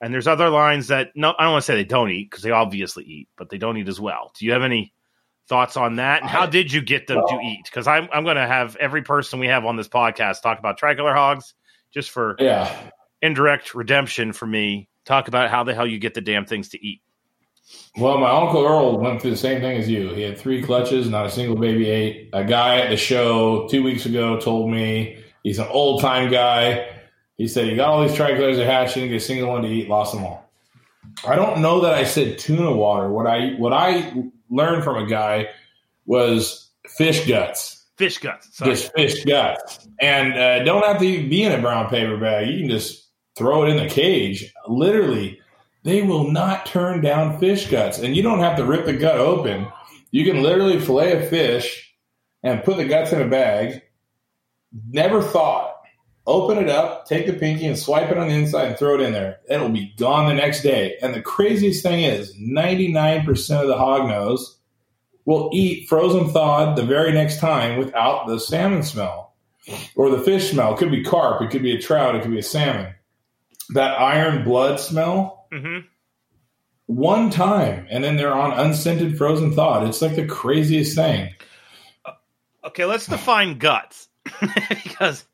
A: and there's other lines that no, I don't want to say they don't eat because they obviously eat, but they don't eat as well. Do you have any? Thoughts on that and how did you get them to eat because i'm, I'm going to have every person we have on this podcast talk about tricolor hogs just for
C: Yeah.
A: indirect redemption for me talk about how the hell you get the damn things to eat
C: Well, my uncle Earl went through the same thing as you. He had three clutches, not a single baby ate. A guy at the show two weeks ago told me he's an old time guy. He said he got all these tricolors at hatch, didn't get a single one to eat, lost them all. I don't know that I said tuna water. What I what I learned from a guy was fish guts,
A: fish guts sorry.
C: just fish guts, and uh, don't have to be in a brown paper bag. You can just throw it in the cage. Literally, they will not turn down fish guts, and you don't have to rip the gut open. You can literally fillet a fish and put the guts in a bag. Never thought. Open it up, take the pinky and swipe it on the inside and throw it in there. It'll be gone the next day. And the craziest thing is 99% of the hog nose will eat frozen thawed the very next time without the salmon smell or the fish smell. It could be carp, it could be a trout, it could be a salmon. That iron blood smell,
A: hmm
C: one time, and then they're on unscented frozen thawed. It's like the craziest thing.
A: okay let's define guts because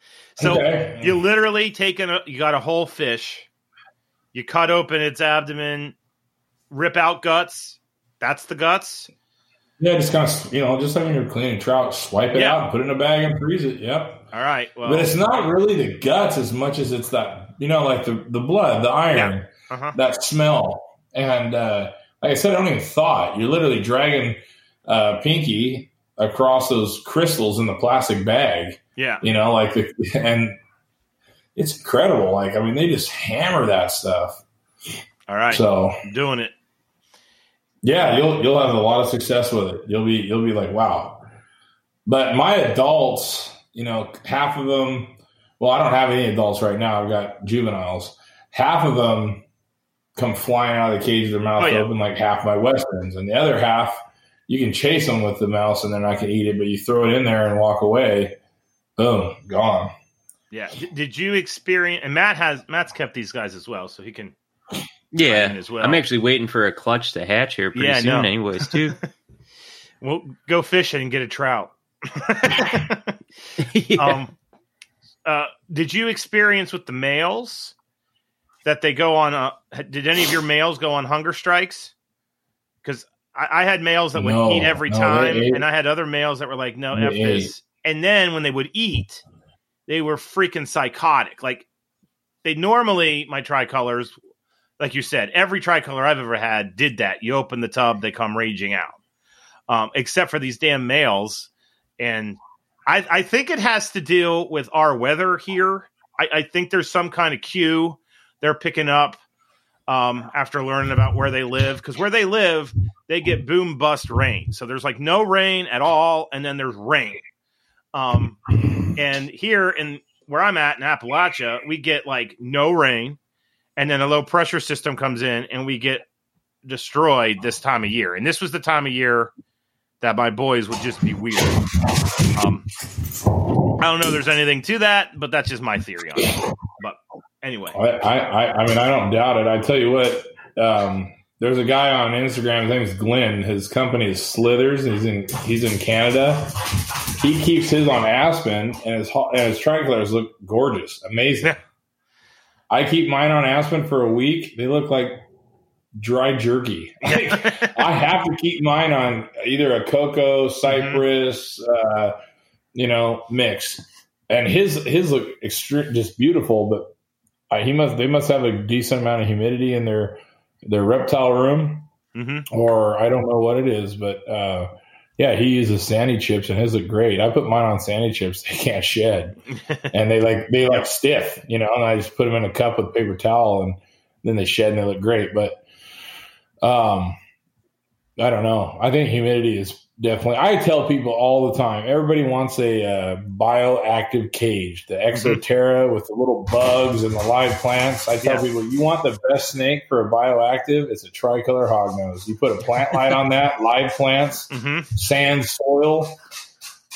A: so
C: Okay.
A: you literally taken a you got a whole fish you cut open its abdomen rip out guts that's the guts
C: Yeah, just kind of, you know, just like when you're cleaning trout, swipe it
A: Yeah.
C: out, put it in a bag and freeze it. Yep.
A: all right well
C: but it's not really the guts as much as it's that, you know, like the, the blood, the iron,
A: uh-huh.
C: that smell. And uh, like I said, I don't even thought. You're literally dragging uh, Pinky across those crystals in the plastic bag,
A: yeah
C: you know, like, the, and it's incredible. Like, I mean, they just hammer that stuff.
A: all right
C: So,
A: I'm doing it
C: Yeah, you'll you'll have a lot of success with it. You'll be you'll be like, wow. But my adults, you know, half of them. Well, I don't have any adults right now. I've got juveniles. Half of them come flying out of the cage with their mouth
A: Oh, yeah.
C: open, like half my westerns, and the other half you can chase them with the mouse and they're not going to eat it. But you throw it in there and walk away, boom, gone.
A: Yeah. Did you experience? And Matt has Matt's kept these guys as well, so he can.
B: Yeah,
A: as well.
B: I'm actually waiting for a clutch to hatch here pretty
A: Yeah,
B: soon,
A: know.
B: anyways. Too.
A: We'll go fishing and get a trout.
B: Yeah.
A: um, uh, did you experience with the males that they go on? Uh, did any of your males go on hunger strikes? I, I had males that would
C: No,
A: eat every
C: no,
A: time, and I had other males that were like, "No,
C: They
A: f this." And then when they would eat, they were freaking psychotic. Like they normally my tricolors, like you said, every tricolor I've ever had did that. You open the tub, they come raging out. Um, except for these damn males, and I, I think it has to deal with our weather here. I, I think there's some kind of cue they're picking up um, after learning about where they live because where they live, they get boom bust rain. So there's like no rain at all, and then there's rain. Um, and here in where I'm at in Appalachia, we get like no rain, and then a low pressure system comes in, and we get destroyed this time of year. And this was the time of year that my boys would just be weird. Um, I don't know if there's anything to that, but that's just my theory on it. But anyway,
C: I, I, I- mean, I don't doubt it. I tell you what, um, there's a guy on Instagram. His name's Glenn. His company is Slithers. He's in he's in Canada. He keeps his on Aspen, and his and his tricolors look gorgeous, amazing. I keep mine on Aspen for a week. They look like dry jerky. Like, I have to keep mine on either a cocoa, cypress, uh, you know, mix. And his his look extre- just beautiful, but he must they must have a decent amount of humidity in their their reptile room,
A: hmm
C: or I don't know what it is, but uh, yeah, he uses Sani-Chips and his look great. I put mine on Sani-Chips; they can't shed, and they like they like stiff, you know. And I just put them in a cup with paper towel, and then they shed and they look great. But um, I don't know. I think humidity is Definitely. I tell people all the time everybody wants a uh, bioactive cage, the Exo Terra mm-hmm. with the little bugs and the live plants. I tell yeah. people, you want the best snake for a bioactive? It's a tricolor hognose. You put a plant light on that, live plants, mm-hmm. sand, soil.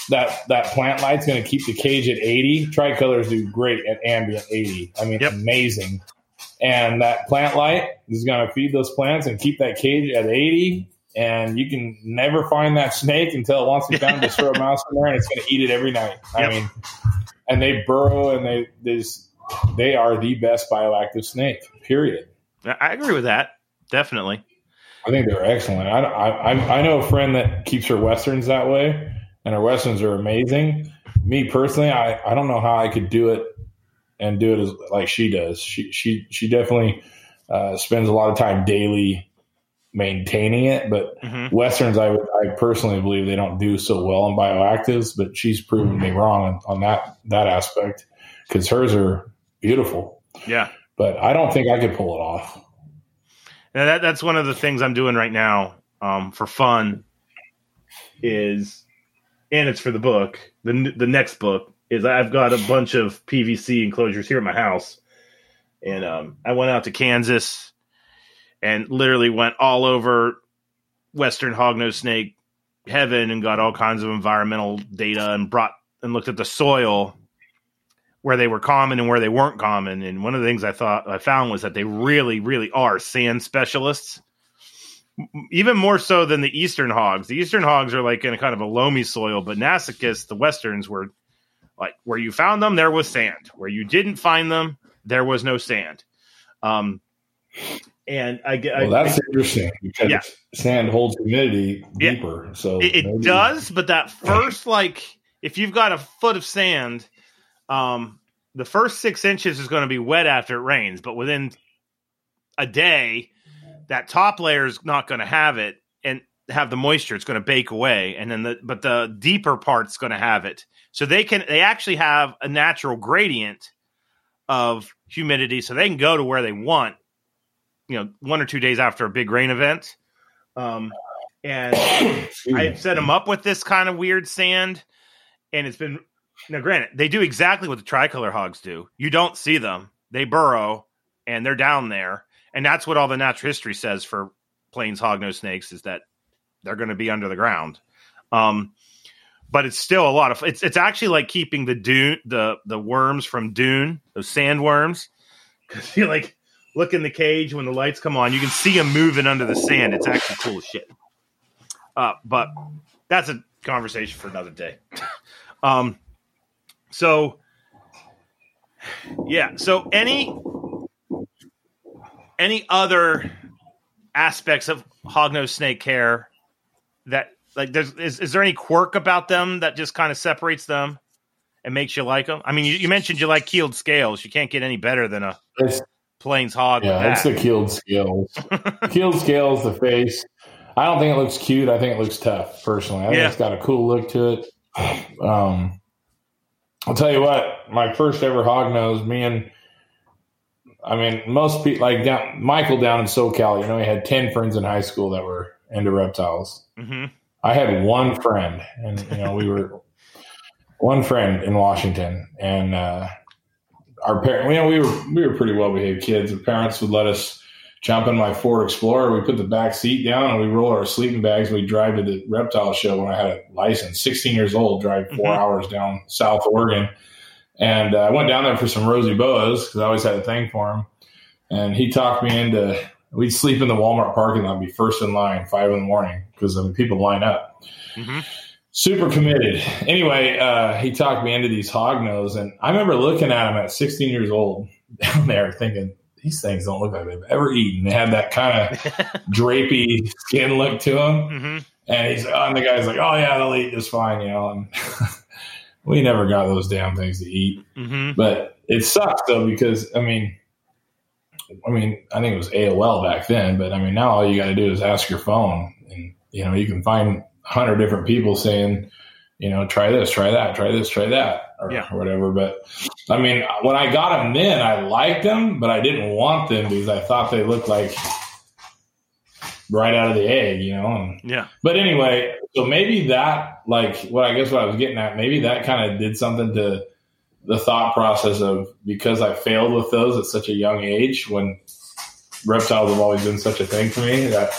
C: That that plant light's going to keep the cage at 80. Tricolors do great at ambient 80. I mean, yep. amazing. And that plant light is going to feed those plants and keep that cage at 80 and you can never find that snake until it wants to come. Just throw a mouse in there, and it's going to eat it every night. I yep. mean, and they burrow, and they there's they are the best bioactive snake. Period.
A: I agree with that. Definitely.
C: I think they're excellent. I, I I know a friend that keeps her westerns that way, and her westerns are amazing. Me personally, I, I don't know how I could do it and do it as like she does. She she she definitely uh, spends a lot of time daily maintaining it. But mm-hmm. westerns, I I personally believe they don't do so well in bioactives. But she's proven me wrong on, on that that aspect because hers are beautiful.
A: Yeah,
C: but I don't think I could pull it off.
A: Now that that's one of the things I'm doing right now um, for fun. Is and it's for the book. the The next book is I've got a bunch of PVC enclosures here at my house, and um, I went out to Kansas and literally went all over Western hognose snake heaven and got all kinds of environmental data and brought and looked at the soil where they were common and where they weren't common. And one of the things I thought I found was that they really, really are sand specialists, even more so than the eastern hogs. The eastern hogs are like in a kind of a loamy soil, but Nasicus, the westerns, were like where you found them, there was sand. Where you didn't find them, there was no sand. Um, and I get
C: well, that's I, interesting because yeah. sand holds humidity deeper. Yeah. So
A: it, it does, but that first like if you've got a foot of sand, um, the first six inches is going to be wet after it rains, but within a day, that top layer is not going to have it and have the moisture. It's going to bake away, and then the but the deeper part's going to have it. So they can they actually have a natural gradient of humidity, so they can go to where they want you know one or two days after a big rain event. Um, and I set them up with this kind of weird sand, and it's been now. Granted, they do exactly what the tricolor hogs do. You don't see them; they burrow, and they're down there, and that's what all the natural history says for plains hognose snakes is that they're going to be under the ground. Um, but it's still a lot of it's it's actually like keeping the dune the the worms from dune those sandworms because you like look in the cage when the lights come on. You can see him moving under the sand. It's actually cool shit. Uh, but that's a conversation for another day. um, so yeah. So any any other aspects of hognose snake care that like there's is, is there any quirk about them that just kind of separates them and makes you like them? I mean, you, you mentioned you like keeled scales. You can't get any better than a Plains hog.
C: Yeah, it's the keeled scales. keeled scales, the face. I don't think it looks cute. I think it looks tough. Personally, I think it's got a cool look to it. Um, I'll tell you what. My first ever hog nose. Me and I mean, most people like down, Michael down in SoCal. You know, he had ten friends in high school that were into reptiles. Mm-hmm. I had one friend, and you know, we were one friend in Washington, and uh, our parents, you know, we were we were pretty well behaved kids. The parents would let us jump in my Ford Explorer. We put the back seat down and we roll our sleeping bags. We drive to the reptile show when I had a license. 16 years old, drive 4 mm-hmm. hours down South Oregon. And uh, I went down there for some rosy boas because I always had a thing for him. And he talked me into, we'd sleep in the Walmart parking lot, be first in line, five in the morning because I mean, people line up. Mm-hmm super committed. Anyway, uh, he talked me into these hog nose, and I remember looking at him at 16 years old down there, thinking these things don't look like they've ever eaten. They have that kind of drapey skin look to them, mm-hmm. and he's oh, and the guy's like, "Oh yeah, they'll eat just fine," you know. And we never got those damn things to eat, mm-hmm. but it sucks though because I mean. I mean, I think it was AOL back then, but I mean, now all you got to do is ask your phone, and you know, you can find hundred different people saying, you know, try this, try that, try this, try that, or, yeah. or, whatever. But I mean, when I got them in, I liked them, but I didn't want them because I thought they looked like right out of the egg, you know. And,
A: Yeah.
C: but anyway, so maybe that, like, what I guess what I was getting at, maybe that kind of did something to the thought process of because I failed with those at such a young age when reptiles have always been such a thing for me that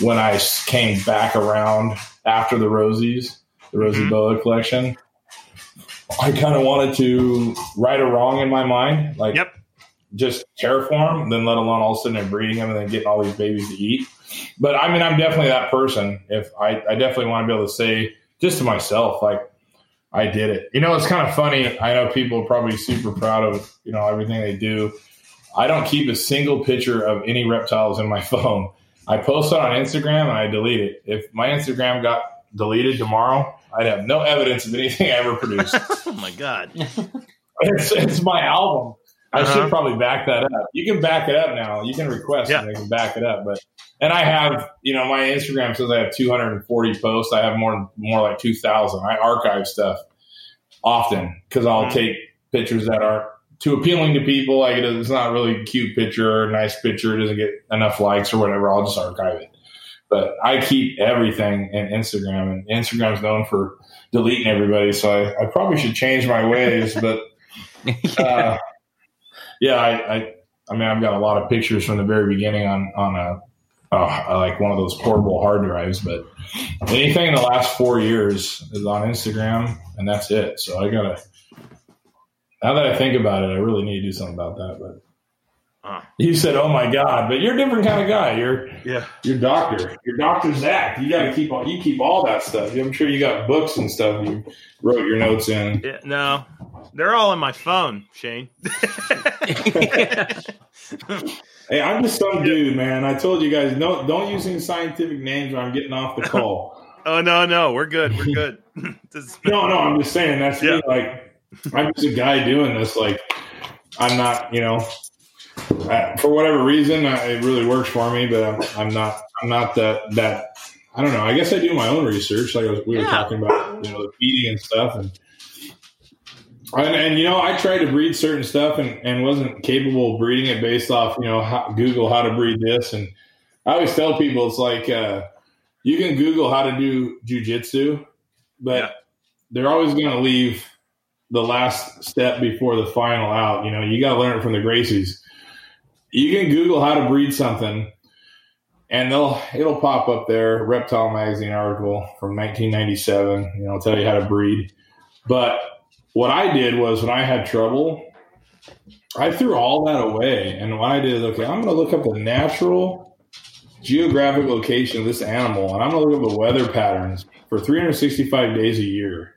C: when I came back around after the Rosies, the Rosie
A: Mhm.
C: Boa collection, I kind of wanted to right or wrong in my mind, like
A: Yep.
C: just terraform, then let alone all of a sudden I'm breeding them and then getting all these babies to eat. But I mean, I'm definitely that person. If I, I definitely want to be able to say just to myself, like I did it. You know, it's kind of funny. I know people are probably super proud of you know everything they do. I don't keep a single picture of any reptiles in my phone. I post it on Instagram and I delete it. If my Instagram got deleted tomorrow, I'd have no evidence of anything I ever produced.
A: Oh my god.
C: it's, it's my album. I
A: Uh-huh.
C: should probably back that up. You can back it up now. You can request
A: Yeah.
C: and they can back it up. But and I have, you know, my Instagram says I have 240 posts. I have more more like 2,000. I archive stuff often because I'll
A: Mhm.
C: take pictures that aren't too appealing to people. Like it is, it's not really a cute picture or nice picture. It doesn't get enough likes or whatever. I'll just archive it. But I keep everything in Instagram, and Instagram's known for deleting everybody. So I, I probably should change my ways. But uh, yeah, I, I, I mean, I've got a lot of pictures from the very beginning on on a uh, like one of those portable hard drives. But anything in the last four years is on Instagram, and that's it. So I gotta. Now that I think about it, I really need to do something about that. But you said, "Oh my god!" But you're a different kind of guy. You're
A: Yeah.
C: your doctor. Your Doctor Zac. You got to keep all. You keep all that stuff. I'm sure you got books and stuff. You wrote your notes in.
A: yeah. No. They're all in my phone, Shane.
C: Hey, I'm just some dude, man. I told you guys, no, don't use any scientific names, or I'm getting off the call.
A: oh no, no, we're good. We're good.
C: No, no, I'm just saying that's
A: Yeah.
C: me. Like, I'm just a guy doing this. Like, I'm not, you know, I, for whatever reason, I, it really works for me. But I'm, I'm not, I'm not that that. I don't know. I guess I do my own research, like I was, we were
A: Yeah.
C: talking about, you know, the feeding and stuff, and and, and you know, I tried to breed certain stuff and, and wasn't capable of breeding it based off, you know, how, Google how to breed this. And I always tell people it's like uh, you can Google how to do jujitsu, but
A: Yeah.
C: they're always going to leave the last step before the final out. You know, you got to learn it from the Gracies. You can Google how to breed something, and they'll it'll pop up there. Reptile magazine article from 1997. You know, tell you how to breed. But what I did was when I had trouble, I threw all that away. And what I did is, okay, I'm going to look up the natural geographic location of this animal, and I'm going to look up the weather patterns for 365 days a year.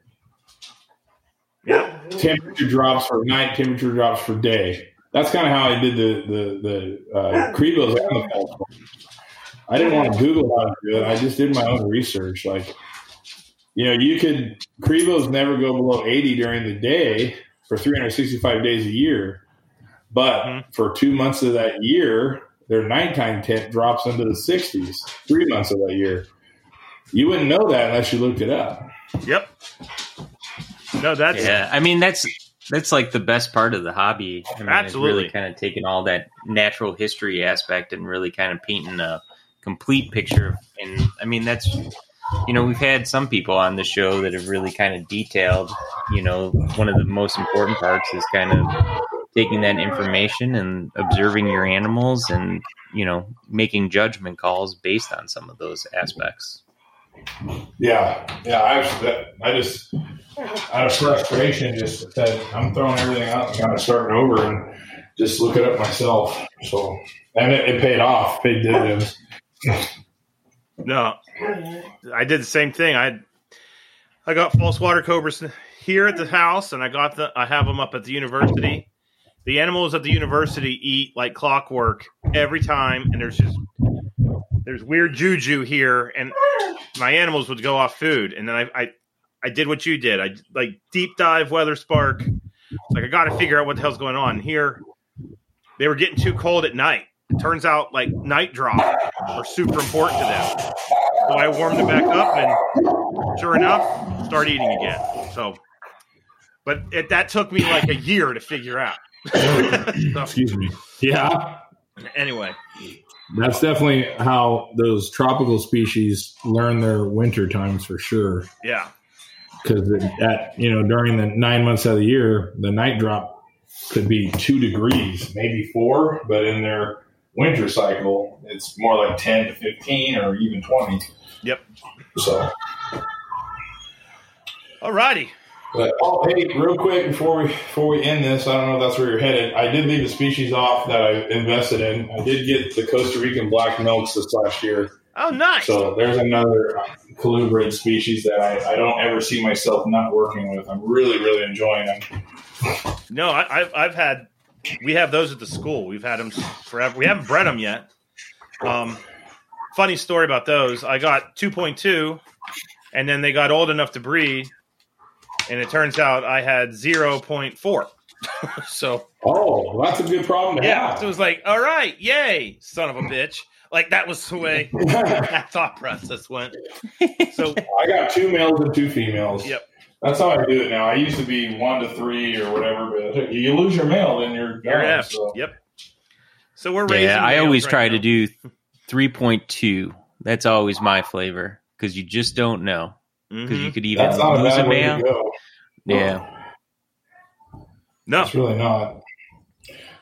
A: Yeah.
C: Temperature drops for night, temperature drops for day. That's kind of how I did the the the uh, Cribos and the false I didn't want to Google how to do it. I just did my own research. Like, you know, you could Cribos never go below 80 during the day for 365 days a year, but
A: Mhm.
C: for two months of that year, their nighttime temp drops into the 60s. Three months of that year, you wouldn't know that unless you looked it up.
A: Yep. No, that's
B: yeah, I mean that's that's like the best part of the hobby. I mean,
A: Absolutely.
B: really kind of taking all that natural history aspect and really kind of painting a complete picture. And I mean, that's you know we've had some people on the show that have really kind of detailed. You know, one of the most important parts is kind of taking that information and observing your animals and you know making judgment calls based on some of those aspects.
C: Yeah, yeah. I, I just out of frustration just said I'm throwing everything out and kind of starting over and just look it up myself. So and it, it paid off, paid dividends.
A: no. I did the same thing. I I got false water cobras here at the house, and I got the I have them up at the university. The animals at the university eat like clockwork every time, and there's just there's weird juju here, and my animals would go off food, and then I I, I did what you did. I like deep dive WeatherSpark. Like I got to figure out what the hell's going on here. They were getting too cold at night. It turns out like night drop are super important to them. So I warmed them back up, and sure enough, start eating again. So, but it, that took me like a year to figure out. So,
C: Excuse me. Yeah.
A: anyway,
C: That's definitely how those tropical species learn their winter times for sure.
A: Yeah.
C: Because at you know during the nine months of the year, the night drop could be two degrees, maybe four, but in their winter cycle, it's more like ten to fifteen or even twenty.
A: Yep.
C: So,
A: Alrighty.
C: But oh, hey, real quick before we before we end this, I don't know if that's where you're headed. I did leave a species off that I invested in. I did get the Costa Rican black milks this last year.
A: Oh, nice.
C: So there's another colubrid species that I, I don't ever see myself not working with. I'm really, really enjoying them.
A: No, I, I've I've had we have those at the school. We've had them forever. We haven't bred them yet. Um, funny story about those. I got 2.2, and then they got old enough to breed, and it turns out I had 0.4. so
C: Oh, that's a good problem to
A: yeah,
C: have.
A: so it was like, all right, yay, son of a bitch. Like that was the way that thought process went. So
C: I got two males and two females.
A: Yep.
C: That's how I do it now. I used to be one to three or whatever, but you lose your male, then you're
A: you're
C: done. So.
A: Yep. So we're raising.
B: Yeah, I always
A: right
B: try
A: now.
B: to do 3.2. That's always my flavor because you just don't know. Because
A: Mhm.
B: you could even
C: That's not a
B: lose a
C: bad way to go.
B: Yeah.
A: No,
C: It's really not.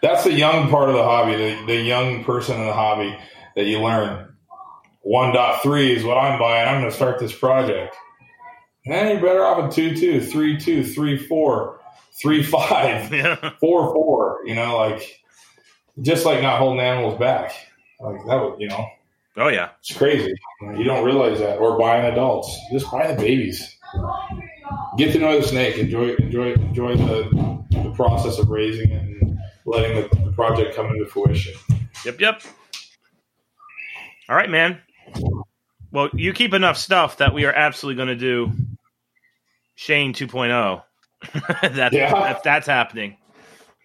C: That's the young part of the hobby, the, the young person in the hobby that you learn. 1.3 is what I'm buying. I'm going to start this project. And you're better off at 2 2, 3 2, 3 4, 3 5,
A: yeah.
C: 4 4. You know, like just like not holding animals back. Like that would, you know,
A: Oh yeah.
C: it's crazy. You don't realize that. Or buying adults. Just buy the babies. Get to know the snake. Enjoy enjoy enjoy the, the process of raising it and letting the, the project come into fruition.
A: Yep, yep. All right, man. Well, you keep enough stuff that we are absolutely going to do Shane 2.0. that's,
C: Yeah.
A: that's that's happening.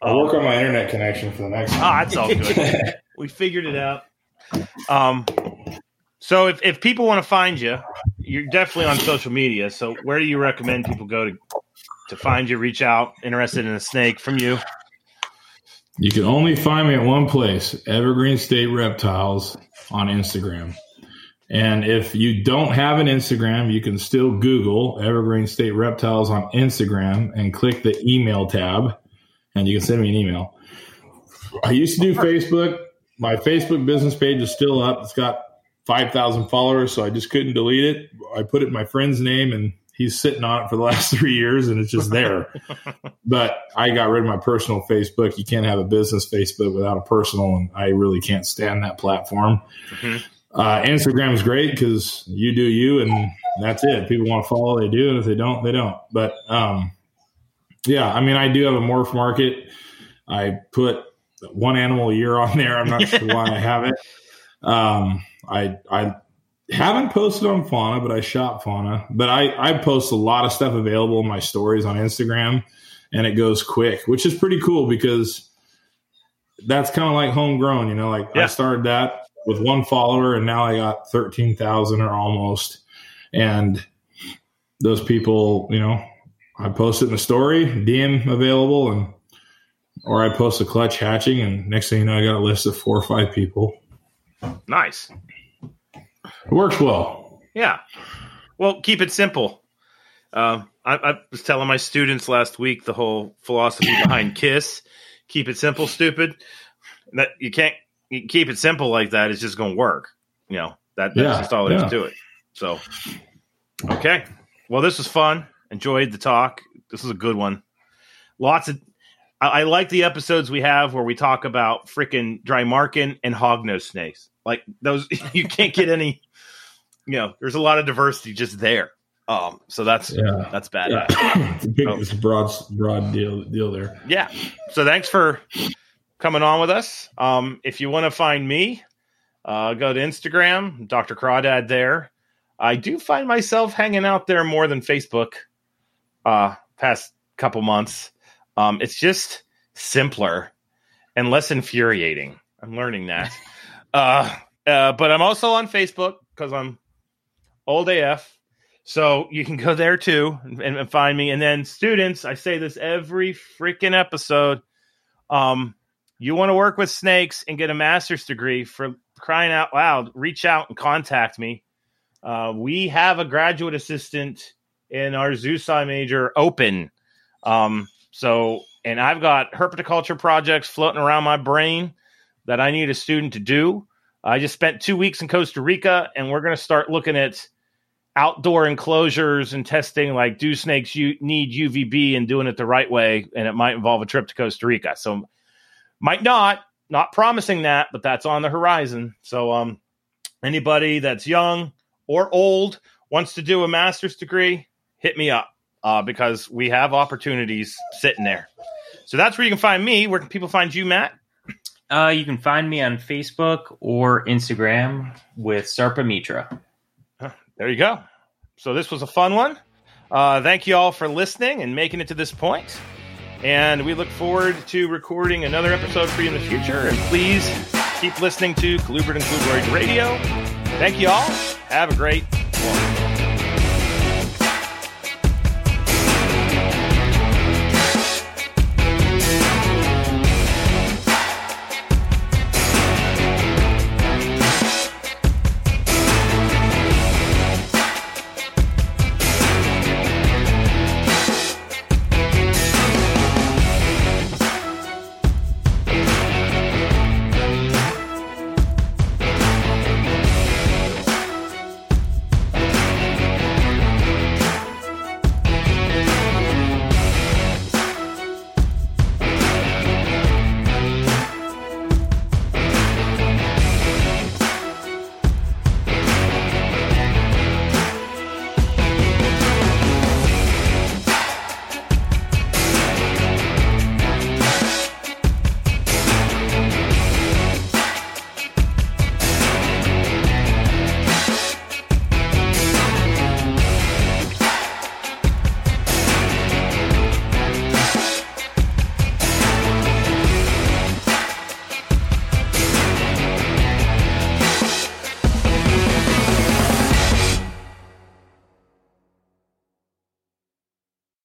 C: I'll work on my internet connection for the next one.
A: Ah, that's all good. we figured it out. Um, so if, if people want to find you, you're definitely on social media. So where do you recommend people go to to find you, reach out, interested in a snake from you?
C: You can only find me at one place, Evergreen State Reptiles on Instagram. And if you don't have an Instagram, you can still Google Evergreen State Reptiles on Instagram and click the email tab, and you can send me an email. I used to do Facebook. My Facebook business page is still up. It's got 5,000 followers, so I just couldn't delete it. I put it in my friend's name, and he's sitting on it for the last three years, and it's just there. but I got rid of my personal Facebook. You can't have a business Facebook without a personal, and I really can't stand that platform.
A: Mhm.
C: Uh, Instagram is great because you do you, and that's it. People want to follow, they do, and if they don't, they don't. But um, yeah, I mean, I do have a MorphMarket. I put one animal a year on there. I'm not sure why I have it. Um, I I haven't posted on fauna, but I shop fauna. But I I post a lot of stuff available in my stories on Instagram, and it goes quick, which is pretty cool because that's kind of like homegrown. You know, like
A: Yeah.
C: I started that with one follower, and now I got thirteen thousand or almost, and those people, you know, I post it in a story, DM available, and or I post a clutch hatching, and next thing you know, I got a list of four or five people.
A: Nice.
C: It works well.
A: Yeah. Well, keep it simple. Um, I, I was telling my students last week the whole philosophy behind KISS: keep it simple, stupid. That you can't you keep it simple like that. It's just going to work. You know that that's
C: Yeah,
A: just all there is
C: yeah.
A: to it. So, okay. Well, this was fun. Enjoyed the talk. This was a good one. Lots of. I, I like the episodes we have where we talk about freaking Drymarchon and hognose snakes. Like those, you can't get any. You know, there's a lot of diversity just there. Um, so that's
C: Yeah.
A: that's bad.
C: Yeah. it's a big, it's a broad, broad deal, deal there.
A: Yeah. So thanks for coming on with us. Um, if you want to find me, uh, go to Instagram, Dr. Crawdad there. I do find myself hanging out there more than Facebook uh, past couple months. Um, it's just simpler and less infuriating. I'm learning that. Uh, uh, but I'm also on Facebook because I'm old AF. So you can go there too and, and find me. And then students, I say this every freaking episode. Um, you want to work with snakes and get a master's degree for crying out loud, reach out and contact me. Uh, we have a graduate assistant in our zoo major open. Um, so, and I've got herpetoculture projects floating around my brain that I need a student to do. I just spent two weeks in Costa Rica, and we're going to start looking at outdoor enclosures and testing like do snakes u- need UVB and doing it the right way, and it might involve a trip to Costa Rica. So, might not, not promising that, but that's on the horizon. So, um, anybody that's young or old wants to do a master's degree, hit me up uh, because we have opportunities sitting there. So that's where you can find me. Where can people find you, Matt?
B: Uh, you can find me on Facebook or Instagram with Sarpamitra.
A: There you go. So this was a fun one. Uh, thank you all for listening and making it to this point. And we look forward to recording another episode for you in the future. And please keep listening to Colubrid and Colubroid Radio. Thank you all. Have a great one.